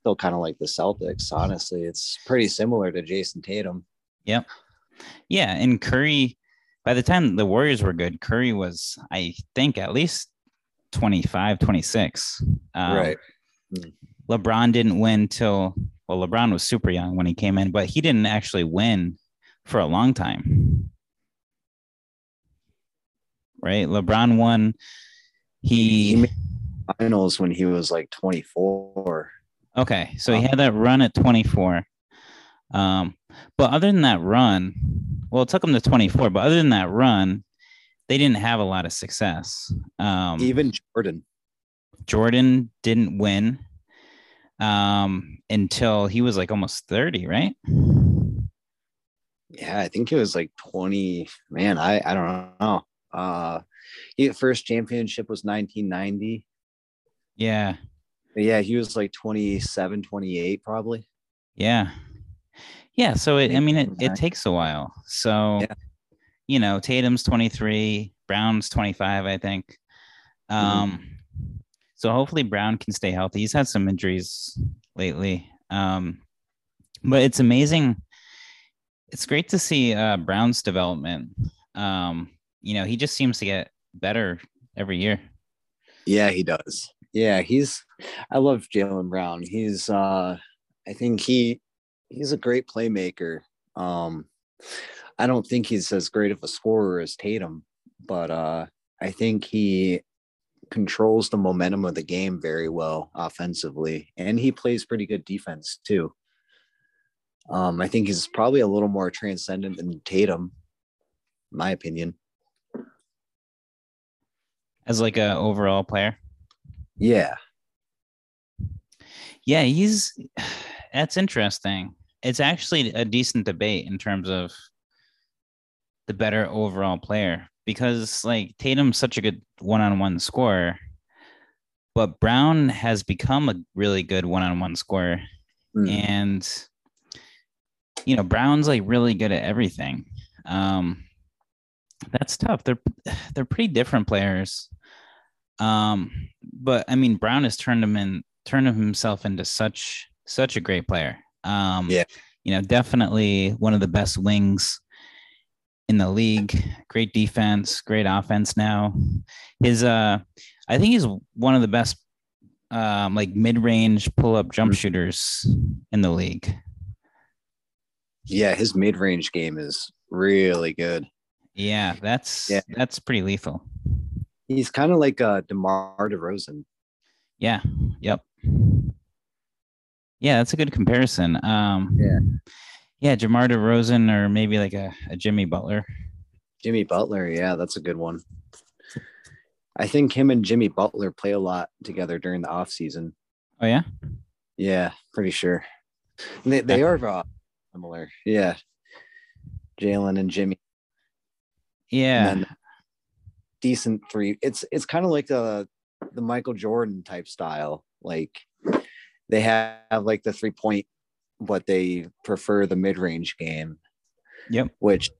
still kind of like the Celtics, honestly. It's pretty similar to Jayson Tatum. Yep. Yeah. And Curry, by the time the Warriors were good, Curry was, I think, at least 25, 26. Um, right. LeBron didn't win till, well, LeBron was super young when he came in, but he didn't actually win for a long time. Right. LeBron won. He, he finals when he was like 24. Okay. So he had that run at 24. Um, but other than that run, well, it took him to 24, but other than that run, they didn't have a lot of success. Um, Even Jordan. Jordan didn't win. Um, until he was like almost 30, right? Yeah, I think it was like 20. Man, I, I don't know. Uh, he first championship was 1990. Yeah. But yeah, he was like 27, 28 probably. Yeah. Yeah. So it, I mean, it, it takes a while. So, yeah. you know, Tatum's 23, Brown's 25, I think. Mm-hmm. Um, mm-hmm. So hopefully Brown can stay healthy. He's had some injuries lately. Um, but it's amazing. It's great to see uh, Brown's development. Um, you know, he just seems to get better every year. Yeah, he does. Yeah, he's I love Jaylen Brown. He's uh I think he he's a great playmaker. Um I don't think he's as great of a scorer as Tatum, but uh I think he controls the momentum of the game very well offensively and he plays pretty good defense too. Um I think he's probably a little more transcendent than Tatum, my opinion. As like a overall player? Yeah. Yeah, he's [SIGHS] that's interesting. It's actually a decent debate in terms of the better overall player because like Tatum's such a good one-on-one scorer, but Brown has become a really good one-on-one scorer. Mm. And you know, Brown's like really good at everything. Um that's tough. They're they're pretty different players. Um, but I mean, Brown has turned him in, turned himself into such such a great player. Um, yeah, you know, definitely one of the best wings in the league. Great defense, great offense. Now, his uh, I think he's one of the best um, like mid-range pull-up jump mm-hmm. shooters in the league. Yeah, his mid-range game is really good. Yeah, that's yeah. that's pretty lethal. He's kind of like a uh, DeMar DeRozan. Yeah. Yep. Yeah, that's a good comparison. Um, yeah. Yeah, DeMar DeRozan or maybe like a, a Jimmy Butler. Jimmy Butler, yeah, that's a good one. I think him and Jimmy Butler play a lot together during the off season. Oh yeah, yeah, pretty sure. They they are uh, similar. Yeah, Jaylen and Jimmy. Yeah, and decent three. It's it's kind of like the the Michael Jordan type style. Like they have, have like the three point, but they prefer the mid range game. Yep. Which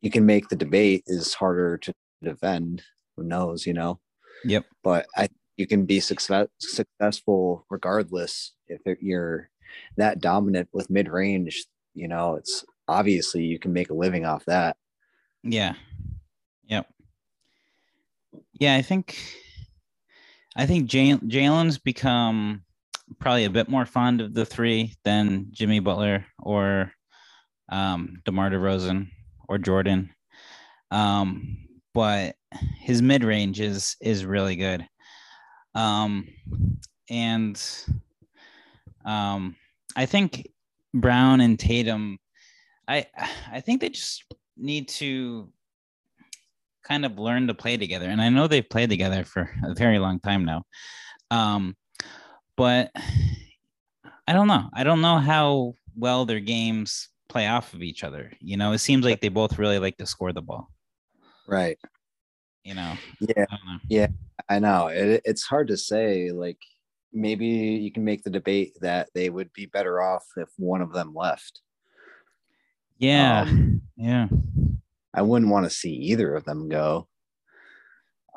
you can make the debate is harder to defend. Who knows, you know? Yep. But I you can be success, successful regardless if it, you're that dominant with mid range. You know, it's obviously you can make a living off that. Yeah. Yep. Yeah, I think I think Jalen's become probably a bit more fond of the three than Jimmy Butler or um, DeMar DeRozan or Jordan. Um, but his mid range is is really good. Um, and um, I think Brown and Tatum, I I think they just need to kind of learn to play together. And I know they've played together for a very long time now. Um, but I don't know. I don't know how well their games play off of each other. You know, it seems like they both really like to score the ball. Right. You know. Yeah. I know. Yeah, I know. It, it's hard to say. Like maybe you can make the debate that they would be better off if one of them left. Yeah. Um, yeah. I wouldn't want to see either of them go.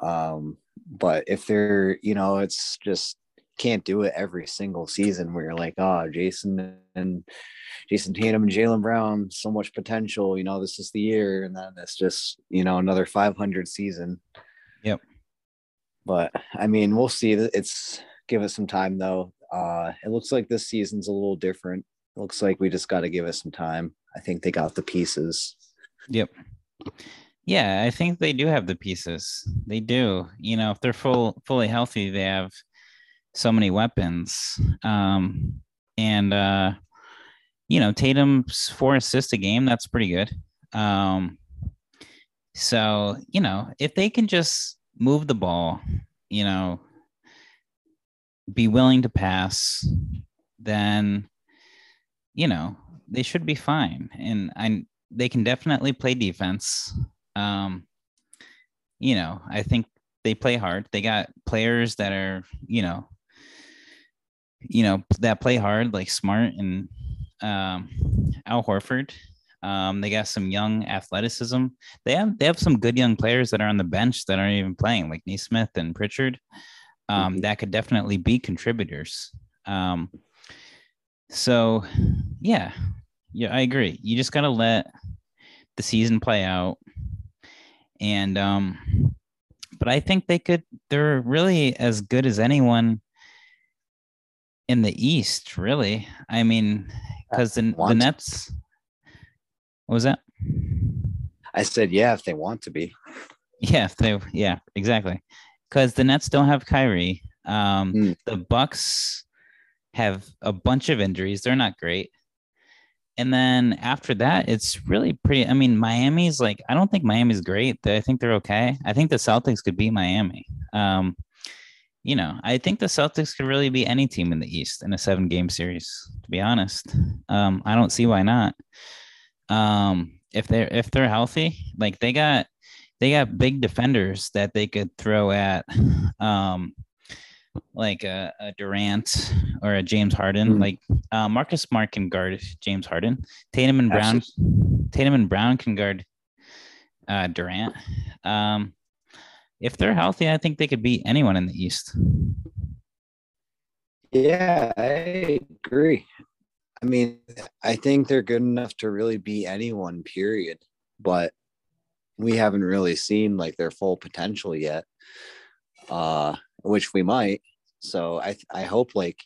Um, but if they're, you know, it's just can't do it every single season where you're like, oh, Jayson and Jayson Tatum and Jaylen Brown, so much potential. You know, this is the year, and then it's just, you know, another 500 season. Yep. But I mean, we'll see. It's give us some time though. Uh, it looks like this season's a little different. It looks like we just got to give us some time. I think they got the pieces. Yep. Yeah, I think they do have the pieces. They do. You know, if they're full fully healthy, they have so many weapons. Um, and uh, you know, Tatum's four assists a game, that's pretty good. Um, so, you know, if they can just move the ball, you know, be willing to pass, then you know they should be fine. And I they can definitely play defense. Um, you know, I think they play hard. They got players that are, you know, you know, that play hard, like Smart and um, Al Horford. Um, they got some young athleticism. They have they have some good young players that are on the bench that aren't even playing, like Nesmith and Pritchard. Um, mm-hmm. That could definitely be contributors. Um, so, yeah, yeah, I agree. You just gotta let the season play out, and um, but I think they could. They're really as good as anyone in the East. Really, I mean, because the, the Nets. What was that? I said, yeah, if they want to be. Yeah, if they, yeah, exactly. Because the Nets don't have Kyrie. Um, mm. The Bucks have a bunch of injuries. They're not great. And then after that, it's really pretty. I mean, Miami's like, I don't think Miami's great. I think they're okay. I think the Celtics could beat Miami. Um, you know, I think the Celtics could really be any team in the East in a seven game series, to be honest. Um, I don't see why not. Um, if they're if they're healthy, like they got they got big defenders that they could throw at um like a, a Durant or a James Harden. Mm-hmm. Like uh, Marcus Smart can guard James Harden. Tatum and Brown, Absolutely. Tatum and Brown can guard uh, Durant. Um, if they're healthy, I think they could beat anyone in the East. Yeah, I agree. I mean, I think they're good enough to really beat anyone, period. But we haven't really seen like their full potential yet. Uh, which we might. So I I hope like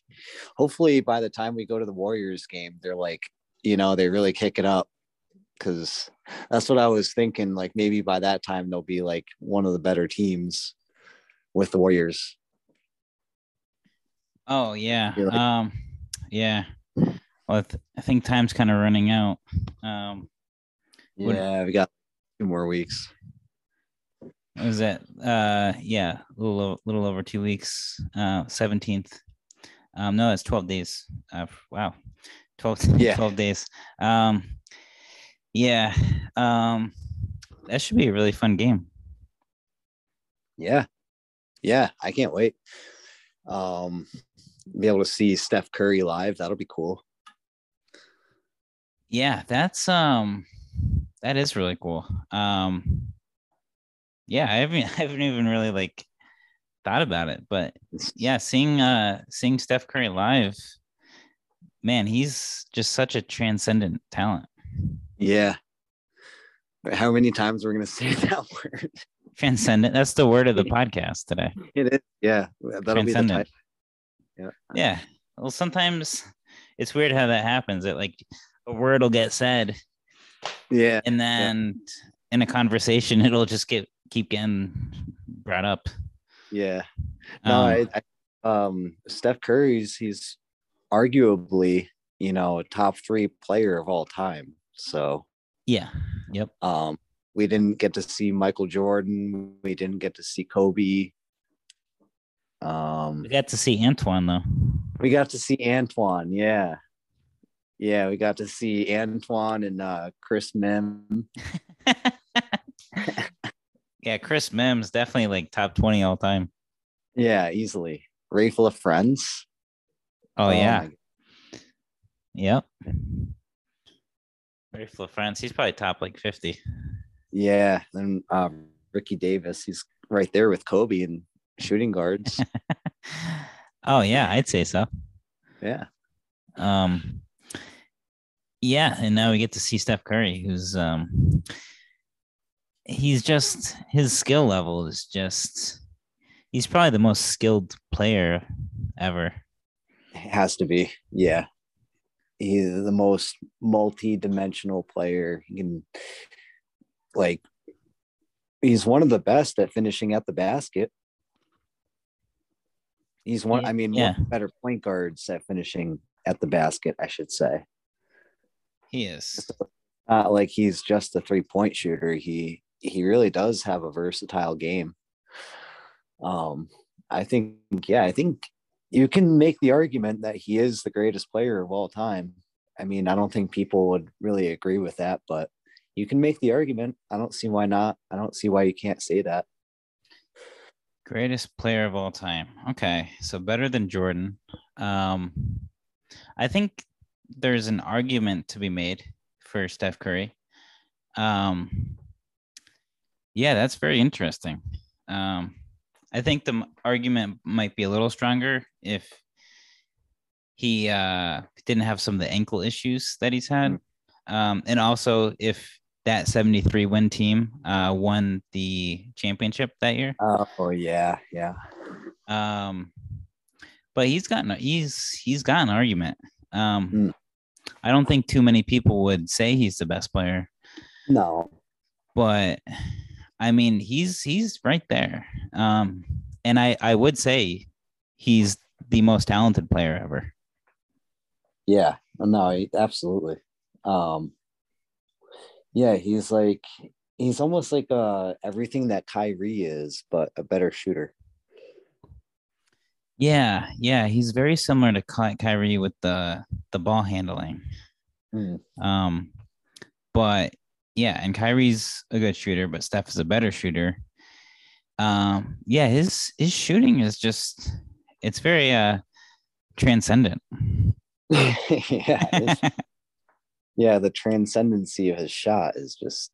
hopefully by the time we go to the Warriors game, they're like, you know, they really kick it up. Cause that's what I was thinking. Like maybe by that time they'll be like one of the better teams with the Warriors. Oh yeah. Like, um yeah. Well, I think time's kind of running out. Um yeah, we got two more weeks was that? Uh, yeah, a little little over two weeks. Uh, seventeenth. Um, no, it's twelve days. Uh, wow, 12, [LAUGHS] yeah. 12 days. Um, yeah. Um, that should be a really fun game. Yeah, yeah, I can't wait. Um, be able to see Steph Curry live. That'll be cool. Yeah, that's um, that is really cool. Um, yeah, I haven't [LAUGHS] I haven't even really like thought about it, but yeah, seeing uh seeing Steph Curry live, man, he's just such a transcendent talent. Yeah. How many times we're we gonna [LAUGHS] say that word? Transcendent. That's the word of the podcast today. It is. Yeah, that'll be the title. Yeah. Yeah. Well, sometimes it's weird how that happens. That like a word will get said. Yeah. And then yeah. in a conversation, [LAUGHS] it'll just get keep getting brought up. Yeah. No, um, I, I, um, Steph Curry's he's arguably you know a top three player of all time. So yeah, yep. Um, we didn't get to see Michael Jordan. We didn't get to see Kobe. Um, we got to see Antoine though. We got to see Antoine. Yeah, yeah, we got to see Antoine and uh, Chris Mihm. [LAUGHS] Yeah, Chris Mihm's definitely like top 20 all time. Yeah, easily. Raef LaFrentz. Oh, oh yeah. Yep. LaFrentz. He's probably top like 50. Yeah. Then um, Ricky Davis, he's right there with Kobe and shooting guards. [LAUGHS] oh yeah, I'd say so. Yeah. Um yeah, and now we get to see Steph Curry, who's um he's just his skill level is just he's probably the most skilled player ever. It has to be, yeah. He's the most multi-dimensional player. He can like he's one of the best at finishing at the basket. He's one, I mean, yeah. one better point guards at finishing at the basket, I should say. He is. Not like he's just a three point shooter. He he really does have a versatile game. Um, I think, yeah, I think you can make the argument that he is the greatest player of all time. I mean, I don't think people would really agree with that, but you can make the argument. I don't see why not. I don't see why you can't say that. Greatest player of all time. Okay, so better than Jordan. Um, I think there's an argument to be made for Steph Curry. Um, yeah, that's very interesting. Um, I think the argument might be a little stronger if he uh, didn't have some of the ankle issues that he's had. Mm. Um, and also if that 73 win team uh, won the championship that year. Oh yeah, yeah. Um, but he's gotten he's he's got an argument. Um, mm. I don't think too many people would say he's the best player. No, but I mean he's he's right there. Um, and I I would say he's the most talented player ever. Yeah, no, absolutely. Um, yeah, he's like he's almost like uh everything that Kyrie is, but a better shooter. Yeah, yeah, he's very similar to Ky- Kyrie with the the ball handling. Mm. Um, but yeah, and Kyrie's a good shooter, but Steph is a better shooter. Um, yeah, his his shooting is just it's very uh transcendent. [LAUGHS] yeah, [LAUGHS] yeah, the transcendency of his shot is just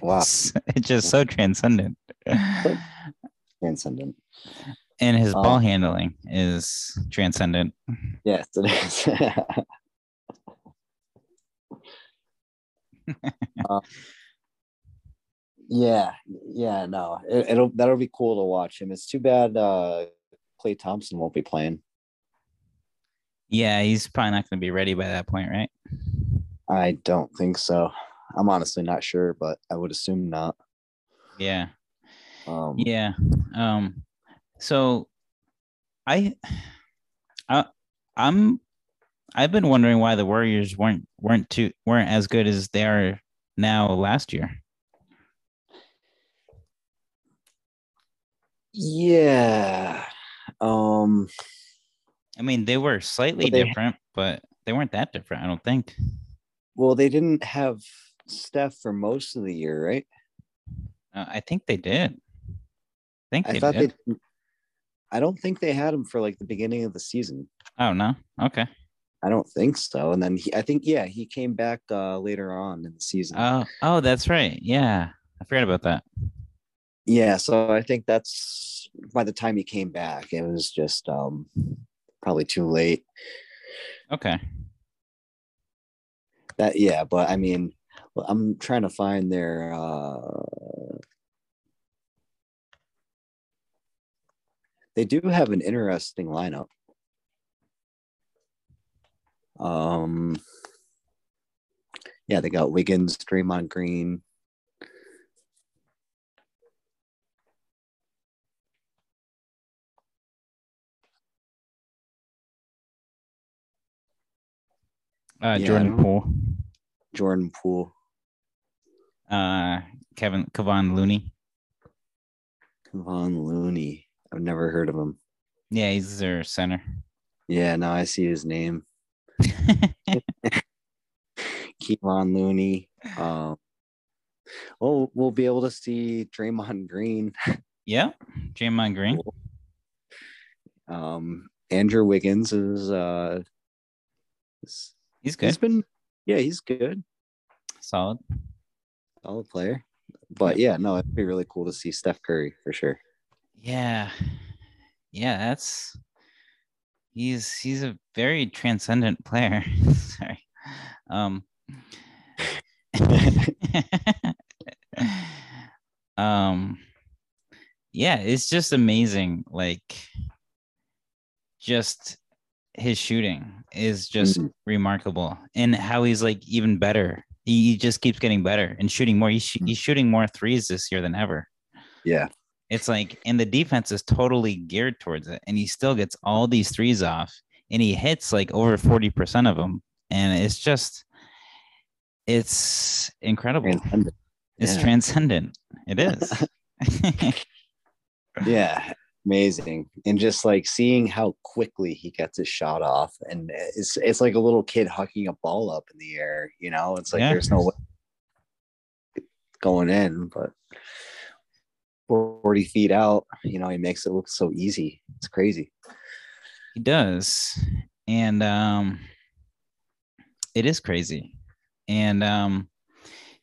wow. [LAUGHS] It's, it's just so transcendent. transcendent. And his um, ball handling is transcendent. Yes, it is. Uh, yeah, yeah, no, it, will that'll be cool to watch him. It's too bad uh Klay Thompson won't be playing. Yeah, he's probably not going to be ready by that point, right? I don't think so. I'm honestly not sure, but I would assume not. Yeah. Um, yeah. Um, so I, I, I'm, I've been wondering why the Warriors weren't weren't too weren't as good as they are now last year. Yeah. Um. I mean, they were slightly they, different, but they weren't that different. I don't think. Well, they didn't have Steph for most of the year, right? Uh, I think they did. I think I thought did. they. I don't think they had him for like the beginning of the season. Oh no. Okay. I don't think so. And then he, I think, yeah, he came back uh, later on in the season. Oh, oh, that's right. Yeah, I forgot about that. Yeah, so I think that's by the time he came back, it was just um, probably too late. Okay that yeah but i mean i'm trying to find their uh they do have an interesting lineup um yeah they got wiggins draymond green Uh, yeah, Jordan Poole. Jordan Poole. Uh, Kevin Kevon Looney. Kevon Looney. I've never heard of him. Yeah, he's their center. Yeah, now I see his name. [LAUGHS] Kevon Looney. Um, well, we'll be able to see Draymond Green. yeah, Draymond Green. Um, Andrew Wiggins is uh, is He's good. He's been, yeah, he's good. Solid. Solid player. But yeah, no, it'd be really cool to see Steph Curry for sure. Yeah. Yeah, that's he's he's a very transcendent player. [LAUGHS] Sorry. Um [LAUGHS] um yeah, it's just amazing like just his shooting is just mm-hmm. remarkable and how he's like even better. He, he, just keeps getting better and shooting more. He's, mm-hmm. he's shooting more threes this year than ever. Yeah. It's like, and the defense is totally geared towards it. And he still gets all these threes off and he hits like over 40% of them. And it's just, it's incredible. It's yeah. transcendent. It [LAUGHS] is. [LAUGHS] yeah. amazing and just like seeing how quickly he gets his shot off and it's it's like a little kid hucking a ball up in the air you know it's like Yeah. there's no way going in but 40 feet out you know he makes it look so easy it's crazy He does. And um it is crazy. And um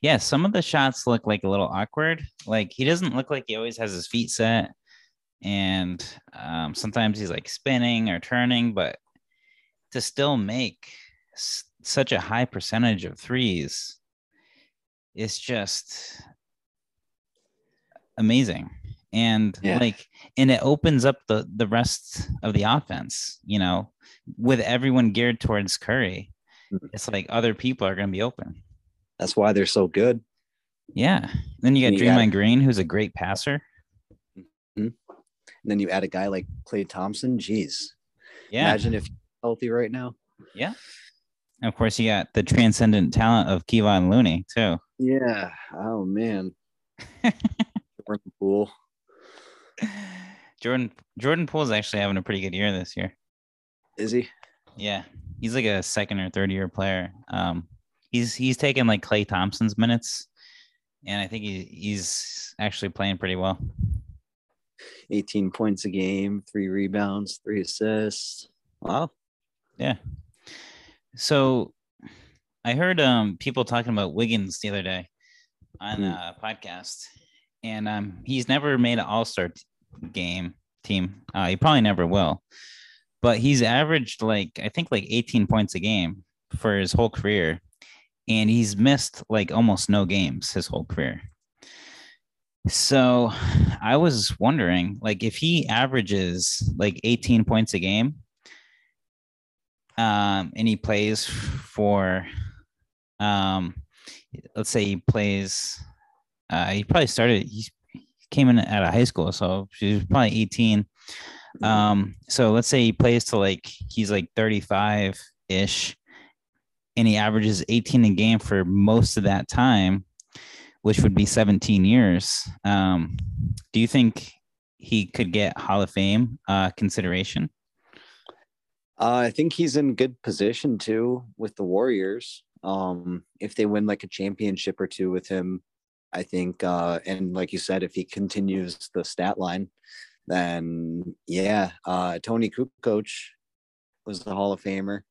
yeah, some of the shots look like a little awkward. Like he doesn't look like he always has his feet set. And um sometimes he's like spinning or turning, but to still make s- such a high percentage of threes it's just amazing. And Yeah. like and it opens up the the rest of the offense you know with everyone geared towards curry Mhm. it's like other people are going to be open. That's why they're so good. Yeah. Then you got got- Green who's a great passer. And then you add a guy like Klay Thompson geez yeah. Imagine if he's healthy right now. Yeah. And of course you got the transcendent talent of Kevon Looney too. Yeah. Oh man [LAUGHS] Jordan Poole. Jordan Jordan Poole's actually having a pretty good year this year is he Yeah, he's like a second or third year player. Um, he's he's taking like Klay Thompson's minutes, and I think he, he's actually playing pretty well. 18 points a game, three rebounds, three assists. Wow. Yeah. So, I heard um people talking about Wiggins the other day on Hmm. a podcast, and um he's never made an All Star game team. Uh, he probably never will, but he's averaged like I think like 18 points a game for his whole career, and he's missed like almost no games his whole career. So I was wondering, like, if he averages like 18 points a game, um, and he plays for, um, let's say he plays, uh, he probably started, he came in out of high school, so he was probably 18. Um, so let's say he plays to like he's like 35 ish, and he averages 18 a game for most of that time, which would be 17 years. Um, do you think he could get Hall of Fame uh, consideration? Uh, I think he's in good position too with the Warriors. Um, if they win like a championship or two with him, I think, uh, and like you said, if he continues the stat line, then yeah, uh, Toni Kukoc was the Hall of Famer.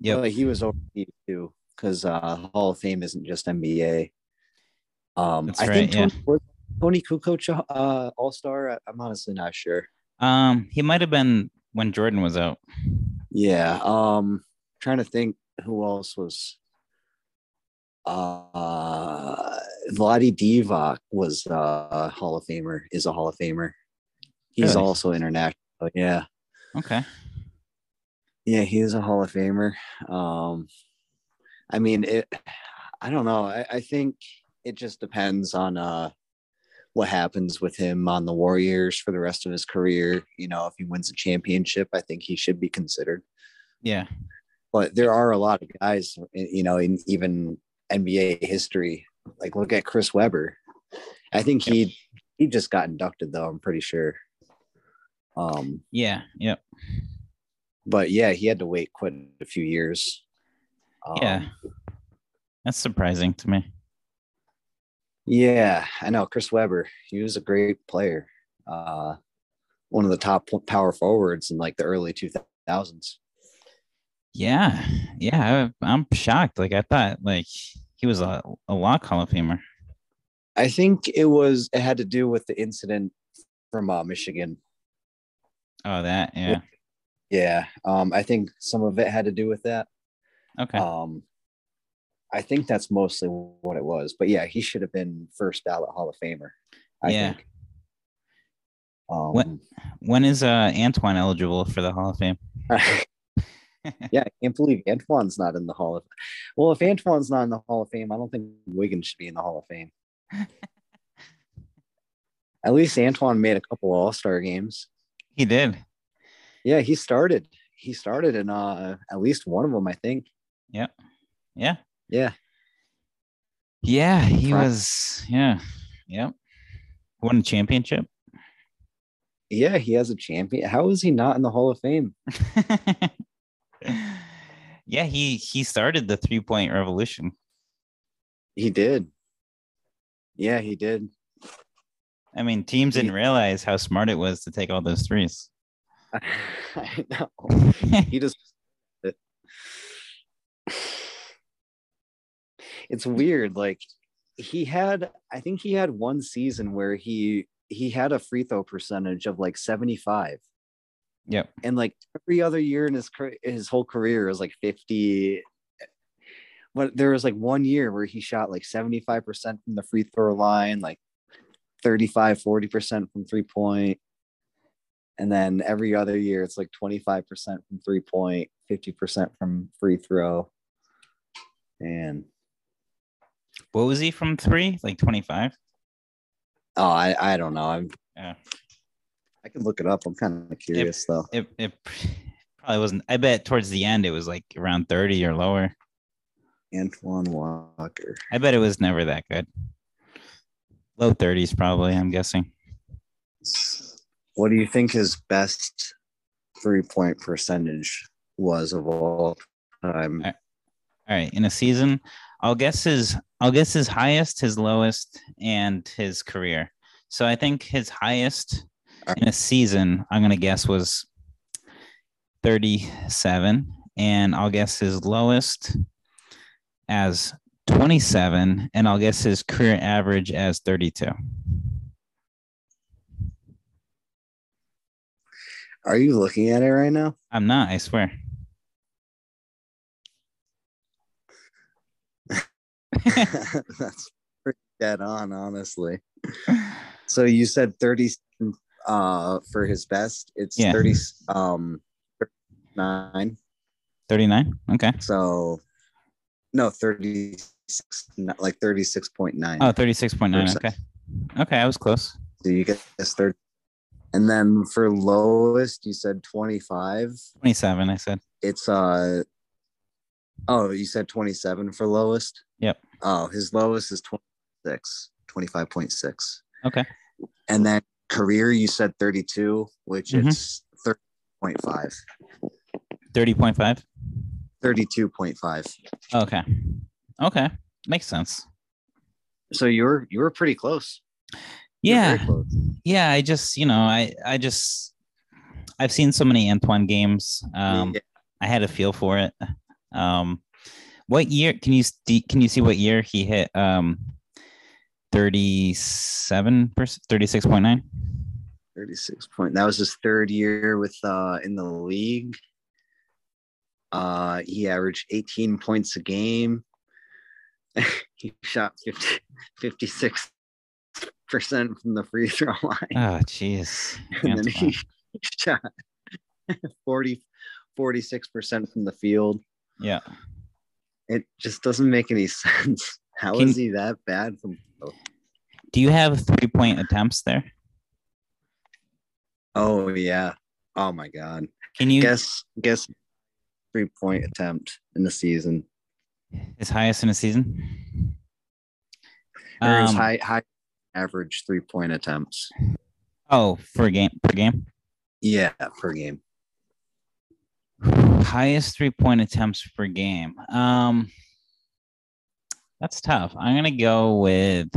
Yeah, But he was overseas too, because uh, Hall of Fame isn't just NBA. Um, That's I right, think Toni, was Toni Kukoc uh, All Star. I'm honestly not sure. Um, he might have been when Jordan was out. Yeah. Um trying to think who else was uh Vlade Divac was uh, a Hall of Famer, is a Hall of Famer. He's Really? also international. Yeah. Okay. Yeah, he is a Hall of Famer. Um I mean it I don't know. I, I think it just depends on uh what happens with him on the Warriors for the rest of his career. You know, if he wins a championship, I think he should be considered. Yeah. but there are a lot of guys, you know, in even NBA history. Like look at Chris Webber. I think he he just got inducted though. I'm pretty sure. Um, Yeah. Yep. but yeah, he had to wait quite a few years. Um, Yeah. That's surprising to me. yeah, I know Chris Webber. He was a great player. Uh, one of the top power forwards in like the early 2000s. Yeah. Yeah. I, I'm shocked. Like I thought like he was a, a lock Hall of Famer. I think it was it had to do with the incident from uh, Michigan. Oh, that. Yeah. Yeah, um, I think some of it had to do with that. Okay. Um, I think that's mostly what it was. But yeah, he should have been first ballot Hall of Famer. I Yeah. think. Um, What- when is uh Antoine eligible for the Hall of Fame? [LAUGHS] yeah, I can't believe Antoine's not in the Hall of. Well, if Antoine's not in the Hall of Fame, I don't think Wiggins should be in the Hall of Fame. [LAUGHS] At least Antoine made a couple All Star games. He did. Yeah, he started. He started in uh, at least one of them, I think. Yeah. Yeah, Yeah. Yeah, he was. Yeah. Yep. Won a championship. Yeah, he has a champion. How is he not in the Hall of Fame? [LAUGHS] yeah, he he started the three point revolution. He did. Yeah, he did. I mean, teams didn't realize how smart it was to take all those threes. [LAUGHS] I know. [LAUGHS] he just it's weird. Like he had, I think he had one season where he he had a free throw percentage of like 75. Yep. And like every other year in his his whole career was like 50. But there was like one year where he shot like 75% from the free throw line, like 35, 40% from three point. And then every other year it's like 25% from three point, 50% from free throw. And what was he from three? Like 25? Oh, I, I don't know. I'm yeah. I can look it up. I'm kind of curious it, though. It, it probably wasn't. I bet towards the end it was like around 30 or lower. Antoine Walker. I bet it was never that good. Low 30s, probably, I'm guessing. What do you think his best three point percentage was of all time? All right. In a season, I'll guess his I'll guess his highest, his lowest, and his career. So I think his highest in a season, I'm gonna guess was 37, and I'll guess his lowest as 27, and I'll guess his career average as 32. Are you looking at it right now? I'm not, I swear. [LAUGHS] That's pretty dead on, honestly. So you said 30 uh for his best. It's Yeah. 30 um 39. 39. Okay. So no 36 not like 36.9. Oh, 36.9. Okay. Okay, I was close. So you get this 30. And then for lowest, you said 25. 27, I said. It's uh oh, you said 27 for lowest? Yep. Oh, his lowest is 26, 25.6. Okay. And then career, you said 32, which Mhm. it's 30.5. 30.5. 32.5. Okay. Okay. Makes sense. So you were you were pretty close. You Yeah. close. Yeah. I just, you know, I, I just, I've seen so many Antoine games. Um, Yeah. I had a feel for it. Um, what year can you can you see what year he hit um 37 percent 36.9 36 point. That was his third year with uh in the league. Uh he averaged 18 points a game. [LAUGHS] he shot 50, 56 percent from the free throw [LAUGHS] line. oh jeez and then he [LAUGHS] shot 40 46 percent from the field. yeah It just doesn't make any sense. How is he that bad from do you have three point attempts there Oh yeah. Oh my god. can you Guess guess three point attempt in the season. his highest in a season Or his Um, high high average three point attempts. oh for a game per game Yeah, per game. highest three point attempts per game um that's tough. I'm gonna go with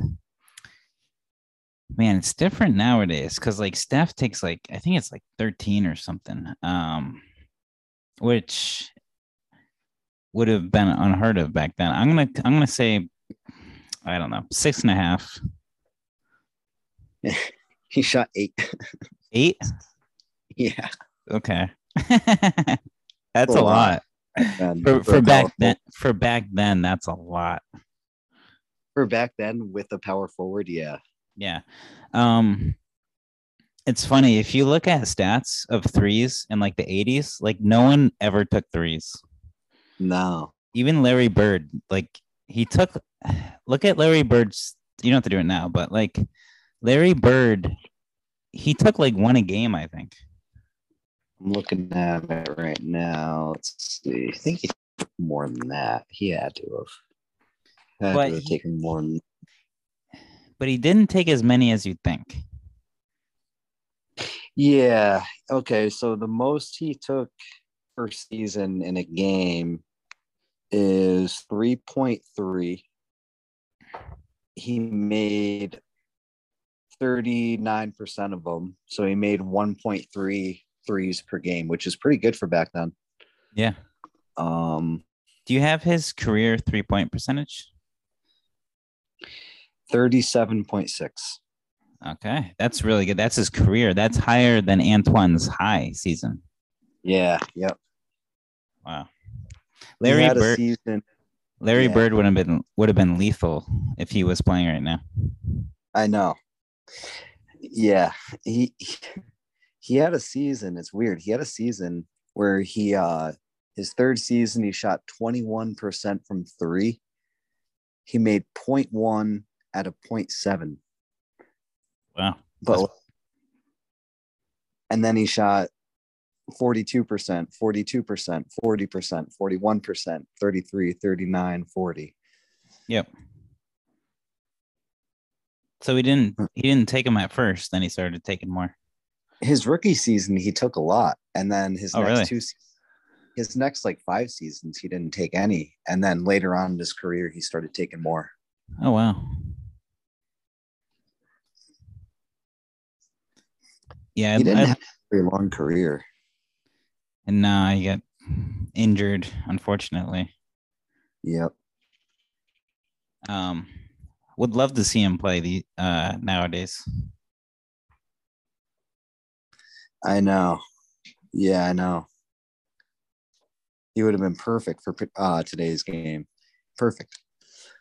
man it's different nowadays because like steph takes like i think it's like 13 or something um which would have been unheard of back then. I'm gonna i'm gonna say i don't know six and a half. [LAUGHS] He shot eight. eight? Yeah. okay. [LAUGHS] That's A a lot. for for back then for back then that's a lot For back then with a power forward, yeah. Yeah. Um it's funny if you look at stats of threes in like the 80s, like no one ever took threes. No. Even Larry Bird, like he took look at Larry Bird's you don't have to do it now, but like Larry Bird, he took like one a game, I think. I'm looking at it right now. Let's see. I think he took more than that. He had to have. Had But to have he- taken more than But he didn't take as many as you'd think. Yeah. Okay. So the most he took per season in a game is 3.3. He made 39% of them. So he made 1.3 threes per game, which is pretty good for back then. Yeah. Um, Do you have his career three point percentage? 37.6. Okay, that's really good. That's his career. That's higher than Antoine's high season. Yeah. Yep. Wow. Larry Bird. season. Larry yeah. Bird would have been would have been lethal if he was playing right now. I know. Yeah, he he had a season. It's weird. He had a season where he uh his third season he shot 21% from 3. He made 0.1 at a 0.7. Wow. But That's- and then he shot 42%, 42%, 40%, 41%, 33, 39, 40. Yep. So he didn't he didn't take him at first, then he started taking more. his rookie season he took a lot and then his Oh, next really? two his next like five seasons he didn't take any and then later on in his career he started taking more Oh wow. Yeah, he didn't I- have a very long career and now he got injured, unfortunately. yep Um, would love to see him play the uh nowadays. i know yeah i know he would have been perfect for uh today's game perfect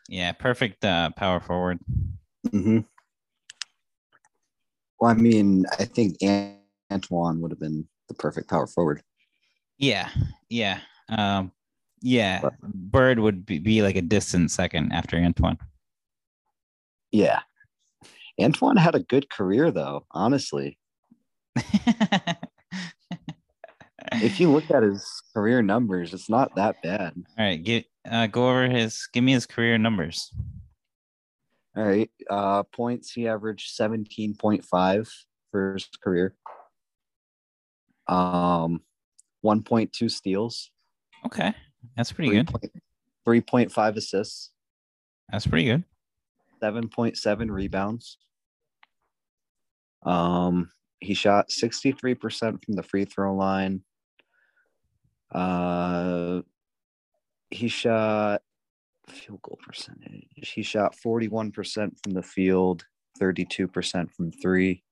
Yeah, perfect uh power forward. hmm well i mean i think antoine would have been the perfect power forward Yeah, yeah. Um yeah, But- Bird would be, be like a distant second after Antoine. yeah antoine had a good career though honestly [LAUGHS] if you look at his career numbers it's not that bad All right, get uh, go over his. Give me his career numbers. All right. Uh points he averaged 17.5 for his career. Um 1.2 steals, Okay, that's pretty good. 3.5 assists, That's pretty good. 7.7 rebounds. Um he shot 63% from the free throw line. Uh he shot field goal percentage. He shot 41% from the field, 32% from three.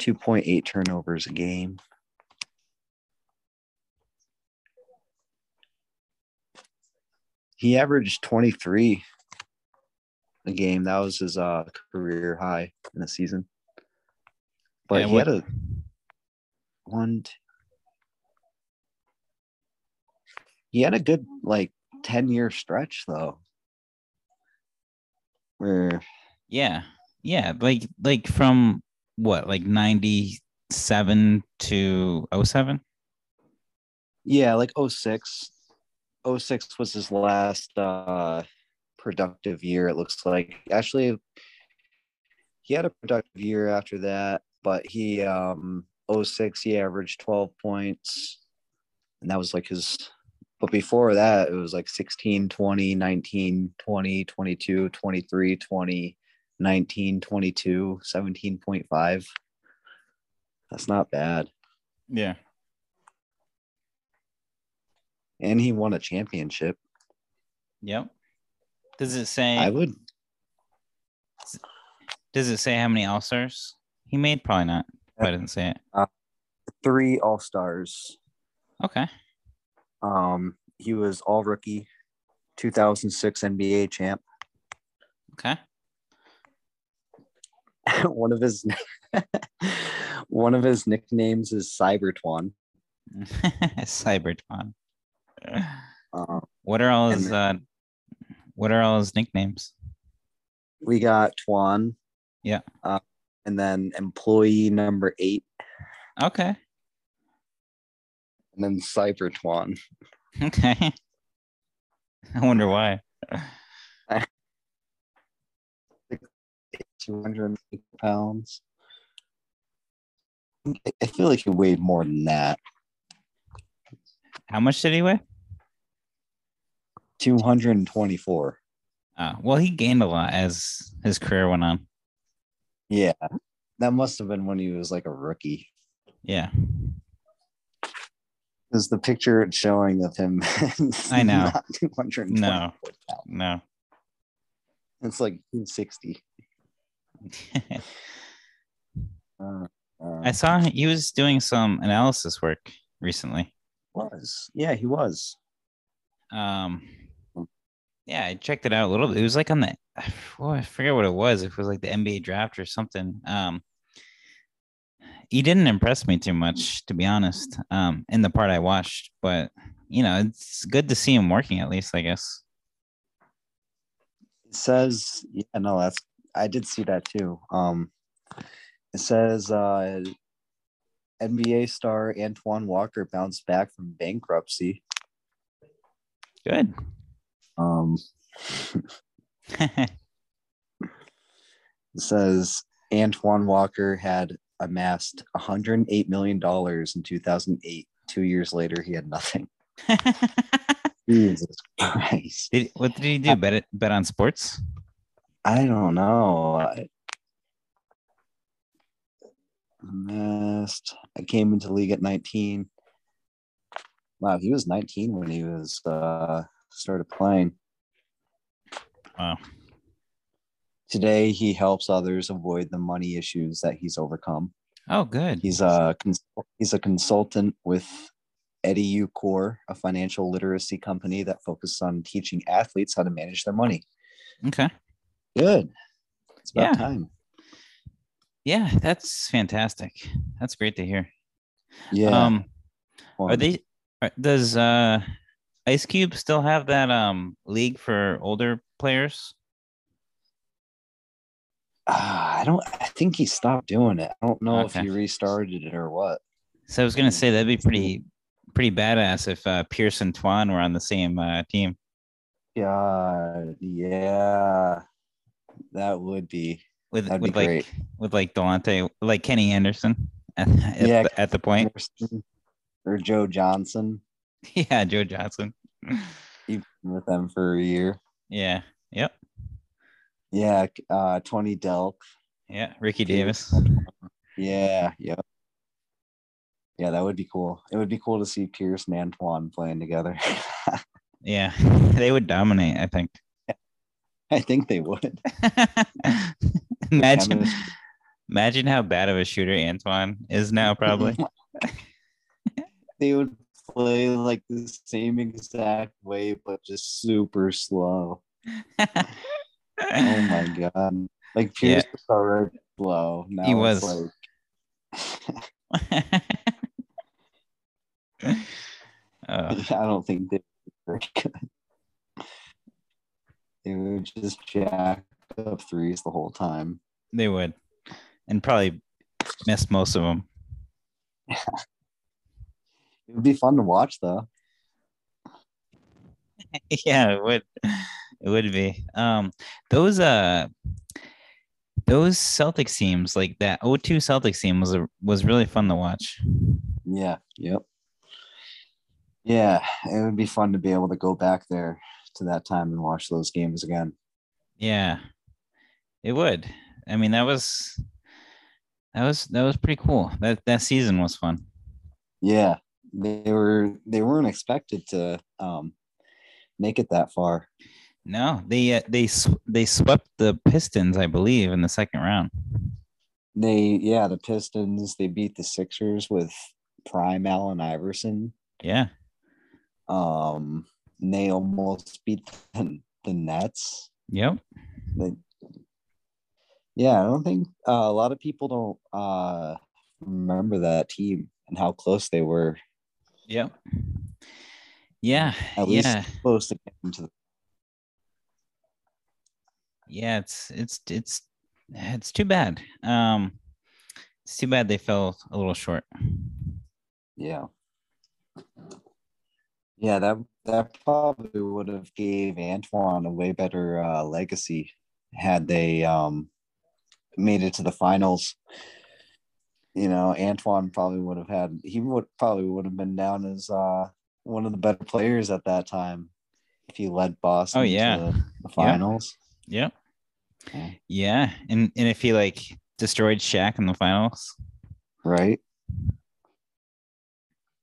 2.8 turnovers a game. He averaged 23 a game. That was his uh, career high in the season. But Yeah, he what- had a one. He had a good like 10 year stretch though. Where Yeah, yeah. Like like from what like ninety seven to 07? Yeah, like 06. 06 was his last uh productive year, it looks like. Actually, he had a productive year after that, but he um 06 he averaged 12 points. And that was like his but before that it was like 16, 20, 19, 20, 22, 23, 20, 19, 22, 17.5. That's not bad. Yeah. And he won a championship. Yep. Does it say? I would Does it say how many All Stars he made? Probably not. I didn't say it. three all stars. Okay. Um, he was all rookie, 2006 NBA champ. Okay. [LAUGHS] one of his [LAUGHS] one of his nicknames is Cybertwan. [LAUGHS] Cybertron. Uh, What are all his uh what are all his nicknames? we got Twan. Yeah. Uh, and then employee number eight, Okay. and then Cybertwan. Okay. [LAUGHS] I wonder why. 200 pounds. I- I feel like he weighed more than that. How much did he weigh? 224. Uh, well, he gained a lot as his career went on. Yeah. That must have been when he was like a rookie. Yeah. Because the picture it's showing of him. [LAUGHS] I know. [LAUGHS] No. No. It's like 260. [LAUGHS] Uh, uh, I saw he was doing some analysis work recently. was. Yeah, he was. Um, yeah, I checked it out a little bit. It was like on the, [SIGHS] well, I forget what it was. If it was like the NBA draft or something. Um, he didn't impress me too much, to be honest. Um, in the part I watched, but you know, it's good to see him working at least. I guess. It says, yeah, no, that's I did see that too. Um, it says uh, NBA star Antoine Walker bounced back from bankruptcy. Good. Um, [LAUGHS] it says Antoine Walker had amassed 108 million dollars in 2008. Two years later, he had nothing. [LAUGHS] Jesus Christ! did, what did he do? Bet it, bet on sports? I don't know. I amassed. I came into league at 19. Wow, he was 19 when he was uh started playing. Wow. Today, he helps others avoid the money issues that he's overcome. Oh, good. He's a he's a consultant with Eddie Ucor, a financial literacy company that focuses on teaching athletes how to manage their money. Okay. Good. It's about Yeah. time. Yeah, that's fantastic. That's great to hear. Yeah. Um, are they? Does uh, Ice Cube still have that um league for older players? Ah, I don't. I think he stopped doing it. I don't know if he restarted it or what. So I was gonna say that'd be pretty pretty badass if uh, Pierce and Twan were on the same uh, team. Yeah, yeah, that would be. with That'd be with like great. with like Delonte, like Kenny Anderson at, at, Yeah. the, at the point. Or Joe Johnson. [LAUGHS] Yeah, Joe Johnson. [LAUGHS] He's been with them for a year. Yeah. Yep. Yeah, uh, Tony Delk. Yeah. Ricky Davis. [LAUGHS] Yeah, yeah. Yeah, that would be cool. It would be cool to see Pierce and Antoine playing together. Yeah. They would dominate, I think. I think they would. imagine imagine how bad of a shooter Antoine is now, probably. they would play like the same exact way, but just super slow. Oh my [LAUGHS] god! Like Yeah. Pierce was already slow. Now He was. like oh, [LAUGHS] [LAUGHS] I don't think they were very good. They would just jack up threes the whole time. they would. And probably missed most of them. It would be fun to watch though. [LAUGHS] yeah, it would. It would be. Um, those uh, those Celtics teams, like that 0-2 Celtics team, was a was really fun to watch. Yeah. Yep. Yeah, it would be fun to be able to go back there to that time and watch those games again. Yeah, it would. I mean, that was that was that was pretty cool. That that season was fun. Yeah, they were they weren't expected to um make it that far. No, they uh, they they swept the Pistons, I believe, in the second round. They yeah, the Pistons they beat the Sixers with prime Allen Iverson. Yeah, Um, they almost beat the, the Nets. yep. They, yeah, I don't think uh, a lot of people don't uh remember that team and how close they were. Yep. Yeah. At least yeah. close to getting to the Yeah. It's it's it's it's too bad. Um, it's too bad they fell a little short. Yeah. Yeah, that that probably would have gave Antoine a way better uh, legacy had they um made it to the finals. You know, Antoine probably would have had he would probably would have been down as uh one of the better players at that time if he led Boston. Oh, yeah. to the, the finals. Yep. Yeah. Yeah, and and if he like destroyed Shaq in the finals. right?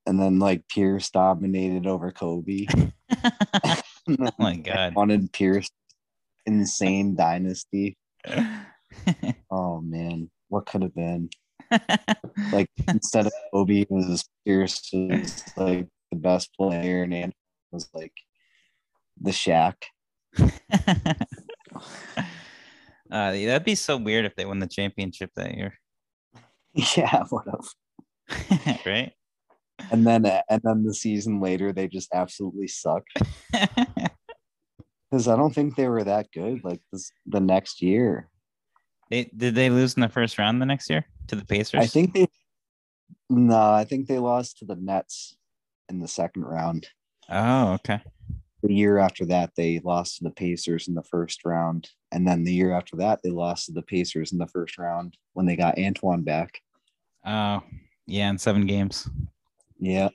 And then like Pierce dominated over Kobe. [LAUGHS] oh my [LAUGHS] god. Wanted Pierce insane dynasty. [LAUGHS] Oh man, what could have been? [LAUGHS] Like instead of Kobe, was Pierce was like the best player, and Ant was like the Shaq. [LAUGHS] uh, that'd be so weird if they won the championship that year, [LAUGHS] Yeah, what a right? and then and then the season later they just absolutely suck because I don't think they were that good. Like this the next year, they did they lose in the first round the next year to the Pacers? I think they no, I think they lost to the Nets in the second round. Oh, okay. The year after that, they lost to the Pacers in the first round, and then the year after that, they lost to the Pacers in the first round when they got Antoine back. Oh, yeah, in seven games. Yeah,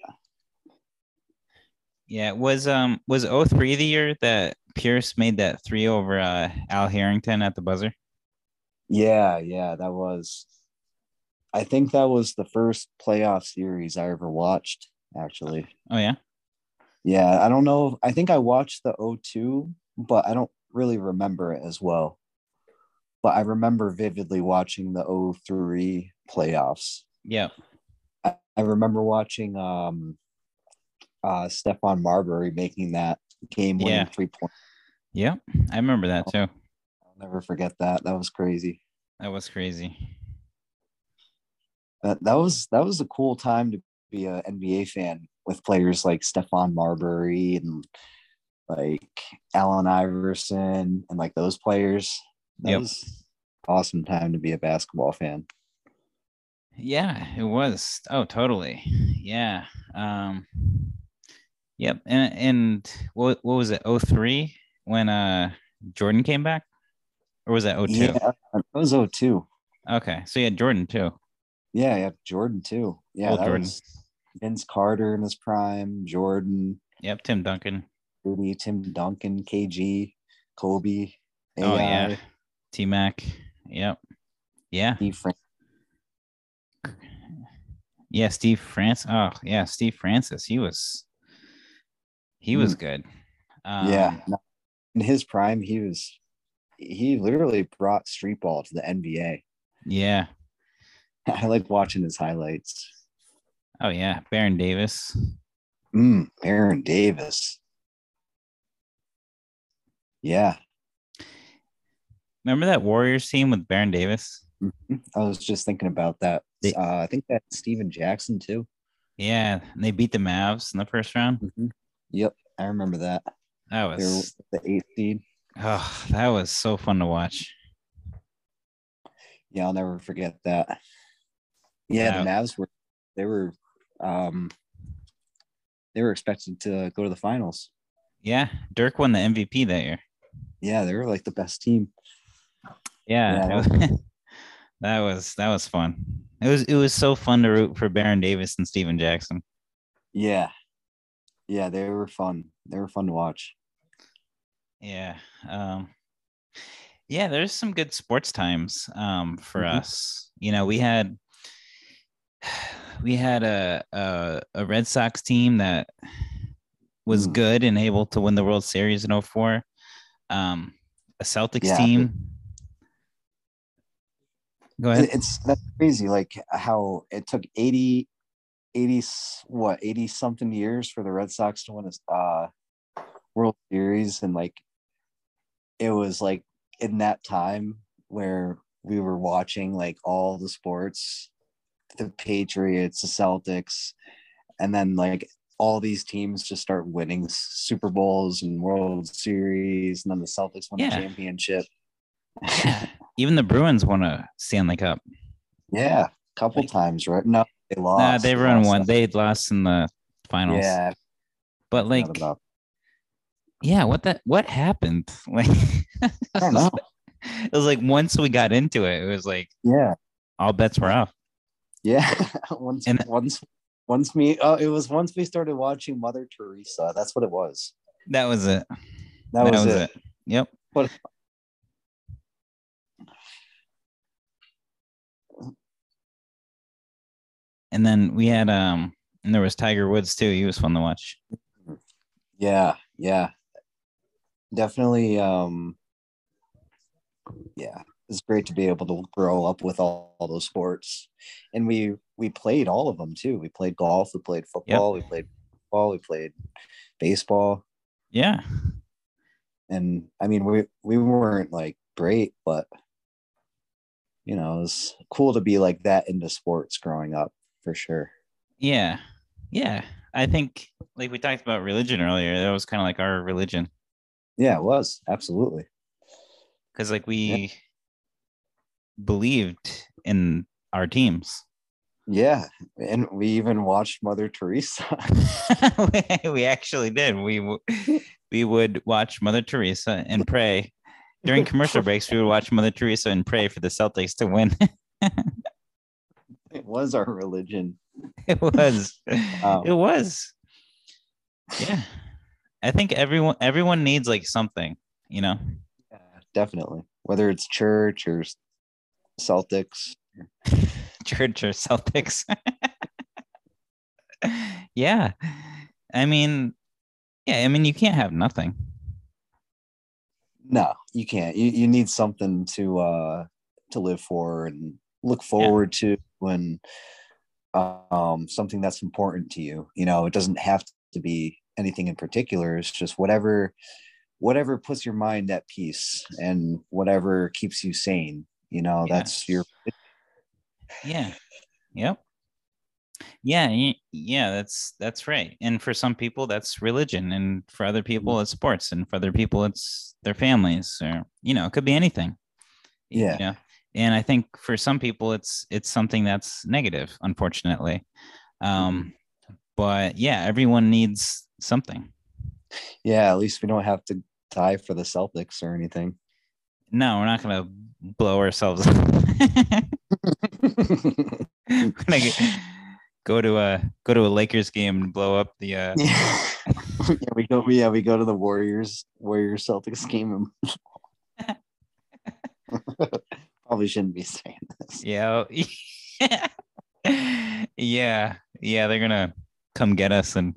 Yeah, was um was 03 the year that Pierce made that three over uh Al Harrington at the buzzer? Yeah, yeah. That was. I think that was the first playoff series I ever watched. Actually, Oh yeah. yeah. I don't know. I think I watched the 02, but I don't really remember it as well. But I remember vividly watching the 03 playoffs. Yeah. I, I remember watching um uh Stephon Marbury making that game winning Yeah. three point. Yep. I remember that too. Never forget that. That was crazy. That was crazy. That that was that was a cool time to be an NBA fan with players like Stephon Marbury and like Allen Iverson and like those players. That Yep. was awesome time to be a basketball fan. Yeah, it was. Oh, totally. Yeah. Um Yep. And and what what was it? 03 when uh Jordan came back? Or was that 02? Yeah, it was 02. Okay. So you had Jordan too. Yeah, yeah, Jordan too. Yeah, Old that Jordan. was Vince Carter in his prime, Jordan, Yep, Tim Duncan. Rudy, Tim Duncan, KG, Kobe, AI, Oh yeah. T Mac. Yep. Yeah. Steve Francis. Yeah, Steve Francis. Oh, yeah, Steve Francis. He was he was good. Um, yeah, in his prime, he was he literally brought street ball to the NBA. Yeah. [LAUGHS] I like watching his highlights. Oh yeah. Baron Davis. Mm, Aaron Davis. Yeah, Remember that Warriors team with Baron Davis? mhm. I was just thinking about that. They- uh, I think that Stephen Jackson too. Yeah. And they beat the Mavs in the first round. Mhm. Yep, I remember that. That was the eighth seed. Oh, that was so fun to watch. Yeah, I'll never forget that. Yeah, the Mavs were they were um they were expected to go to the finals. Yeah. Dirk won the MVP that year. Yeah, they were like the best team. Yeah. Yeah. [LAUGHS] that was that was fun. It was it was so fun to root for Baron Davis and Stephen Jackson. Yeah. Yeah, they were fun. They were fun to watch. Yeah. Um yeah, there's some good sports times um for Mhm. us. You know, we had [SIGHS] we had a, a a Red Sox team that was Mm. good and able to win the World Series in 04. Um a Celtics Yeah. team. Go ahead. It's that's crazy like how it took 80 80 s- what 80 something years for the Red Sox to win a uh World Series and like it was like in that time where we were watching like all the sports the Patriots, the Celtics, and then like all these teams just start winning Super Bowls and World Series, and then the Celtics won Yeah. the championship. [LAUGHS] Even the Bruins won a Stanley Cup. yeah, a couple Like- times, right? No, they lost. Nah, they run lost one. They lost in the finals. Yeah, But like yeah, what that what happened? [LAUGHS] Like I don't know. it was like once we got into it, it was like Yeah, all bets were off. yeah. [LAUGHS] once, And- once, once me. Oh, it was once we started watching Mother Teresa. That's what it was. That was it. That, was, it. Yep. But- And then we had um and there was Tiger Woods too. He was fun to watch. Yeah, yeah. Definitely um yeah, it's great to be able to grow up with all, all those sports. And we we played all of them too. We played golf, we played football, we played football, we played baseball. Yeah. And I mean we we weren't like great, but you know, it was cool to be like that into sports growing up for sure. Yeah. Yeah. I think like we talked about religion earlier. That was kind of like our religion. Yeah, it was absolutely. Because like we believed in our teams. Yeah, and we even watched Mother Teresa. [LAUGHS] [LAUGHS] we actually did. We we would watch Mother Teresa and pray during commercial breaks. We would watch Mother Teresa and pray for the Celtics to win. it was our religion. [LAUGHS] it was. Wow. It was. Yeah, I think everyone everyone needs like something, you know. Yeah, definitely. Whether it's church or Celtics. [LAUGHS] Church or Celtics. [LAUGHS] yeah, I mean, yeah, I mean, you can't have nothing. No, you can't. You you need something to uh to live for and look forward to when um something that's important to you. You know, it doesn't have to be anything in particular. It's just whatever whatever puts your mind at peace and whatever keeps you sane. You know, Yeah. that's your Yeah. Yep. Yeah, yeah, that's that's right. And for some people that's religion and for other people it's sports and for other people it's their families or you know, it could be anything. Yeah. You know? And I think for some people it's it's something that's negative, unfortunately. Um but yeah, everyone needs something. yeah, at least we don't have to die for the Celtics or anything. No, we're not going to blow ourselves up. We're gonna get- go to a go to a Lakers game and blow up the uh yeah. [LAUGHS] yeah, we go. Yeah, we go to the Warriors Warriors Celtics game. And [LAUGHS] Probably shouldn't be saying this. Yeah. [LAUGHS] yeah. Yeah. They're gonna come get us and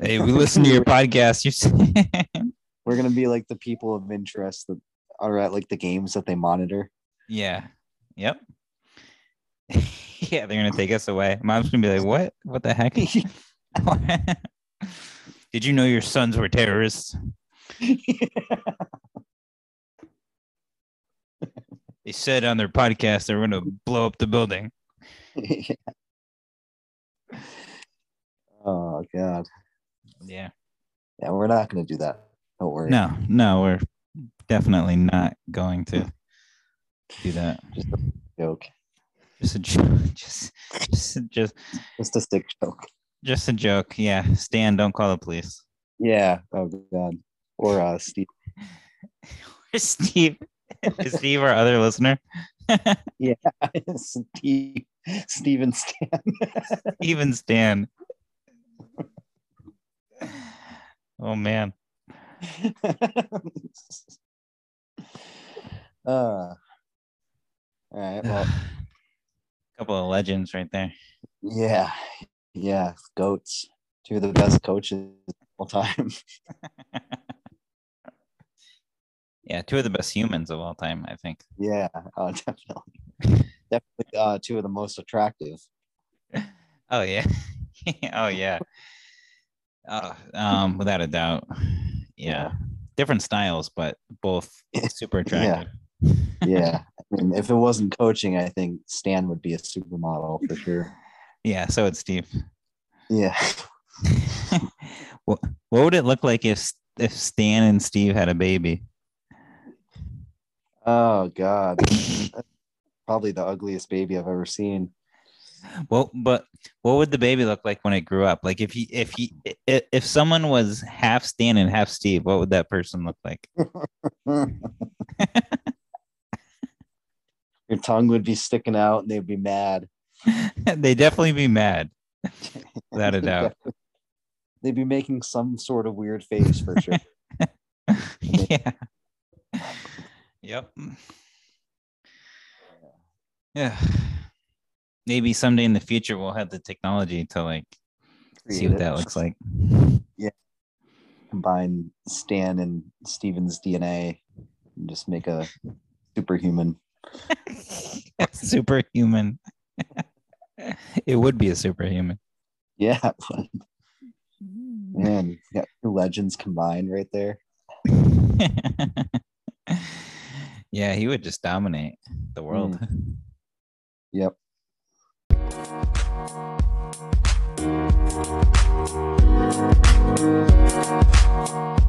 hey, we listen to your [LAUGHS] podcast. You s- [LAUGHS] We're gonna be like the people of interest that are at like the games that they monitor. yeah. Yep. [LAUGHS] yeah, they're gonna take us away. Mom's gonna be like, What? What the heck? Did you know your sons were terrorists? They said on their podcast they were gonna blow up the building. Oh god. Yeah. Yeah, we're not gonna do that. Don't worry. No, no, we're definitely not going to do that. Just a joke. Just a joke. Just, [LAUGHS] just, just, Just a sick joke. just a joke. Yeah, Stan, don't call the police. Yeah. Oh god. Or uh Steve. [LAUGHS] or Steve, is [LAUGHS] Steve our other listener? Yeah, Steve Steven Stan. Even Stan. Oh man. [LAUGHS] uh, all right. Well, [SIGHS] couple of legends right there. yeah, yeah. Goats, two of the best coaches of all time. [LAUGHS] Yeah, two of the best humans of all time, I think. yeah, uh, [LAUGHS] definitely, definitely. Uh, two of the most attractive. Oh yeah. [LAUGHS] oh yeah. Uh, [LAUGHS] um, without a doubt. Yeah. Different styles, but both [LAUGHS] super attractive. Yeah, I mean, if it wasn't coaching, I think Stan would be a supermodel for sure. Yeah, so it's Steve. Yeah, what, what would it look like if if Stan and Steve had a baby? Oh God, probably the ugliest baby I've ever seen. Well, but what would the baby look like when it grew up? Like if he if he if someone was half Stan and half Steve, what would that person look like? [LAUGHS] Your tongue would be sticking out and they'd be mad. [LAUGHS] they'd definitely be mad. Without a [LAUGHS] doubt. They'd be making some sort of weird face for sure. yeah. Yep. Yeah. Maybe someday in the future we'll have the technology to like see what that looks like. Yeah. Combine Stan and Steven's DNA and just make a superhuman. [LAUGHS] superhuman. [LAUGHS] it would be a superhuman. Yeah. Man, you got two legends combined right there. [LAUGHS] yeah, he would just dominate the world. Mm. Yep. Thank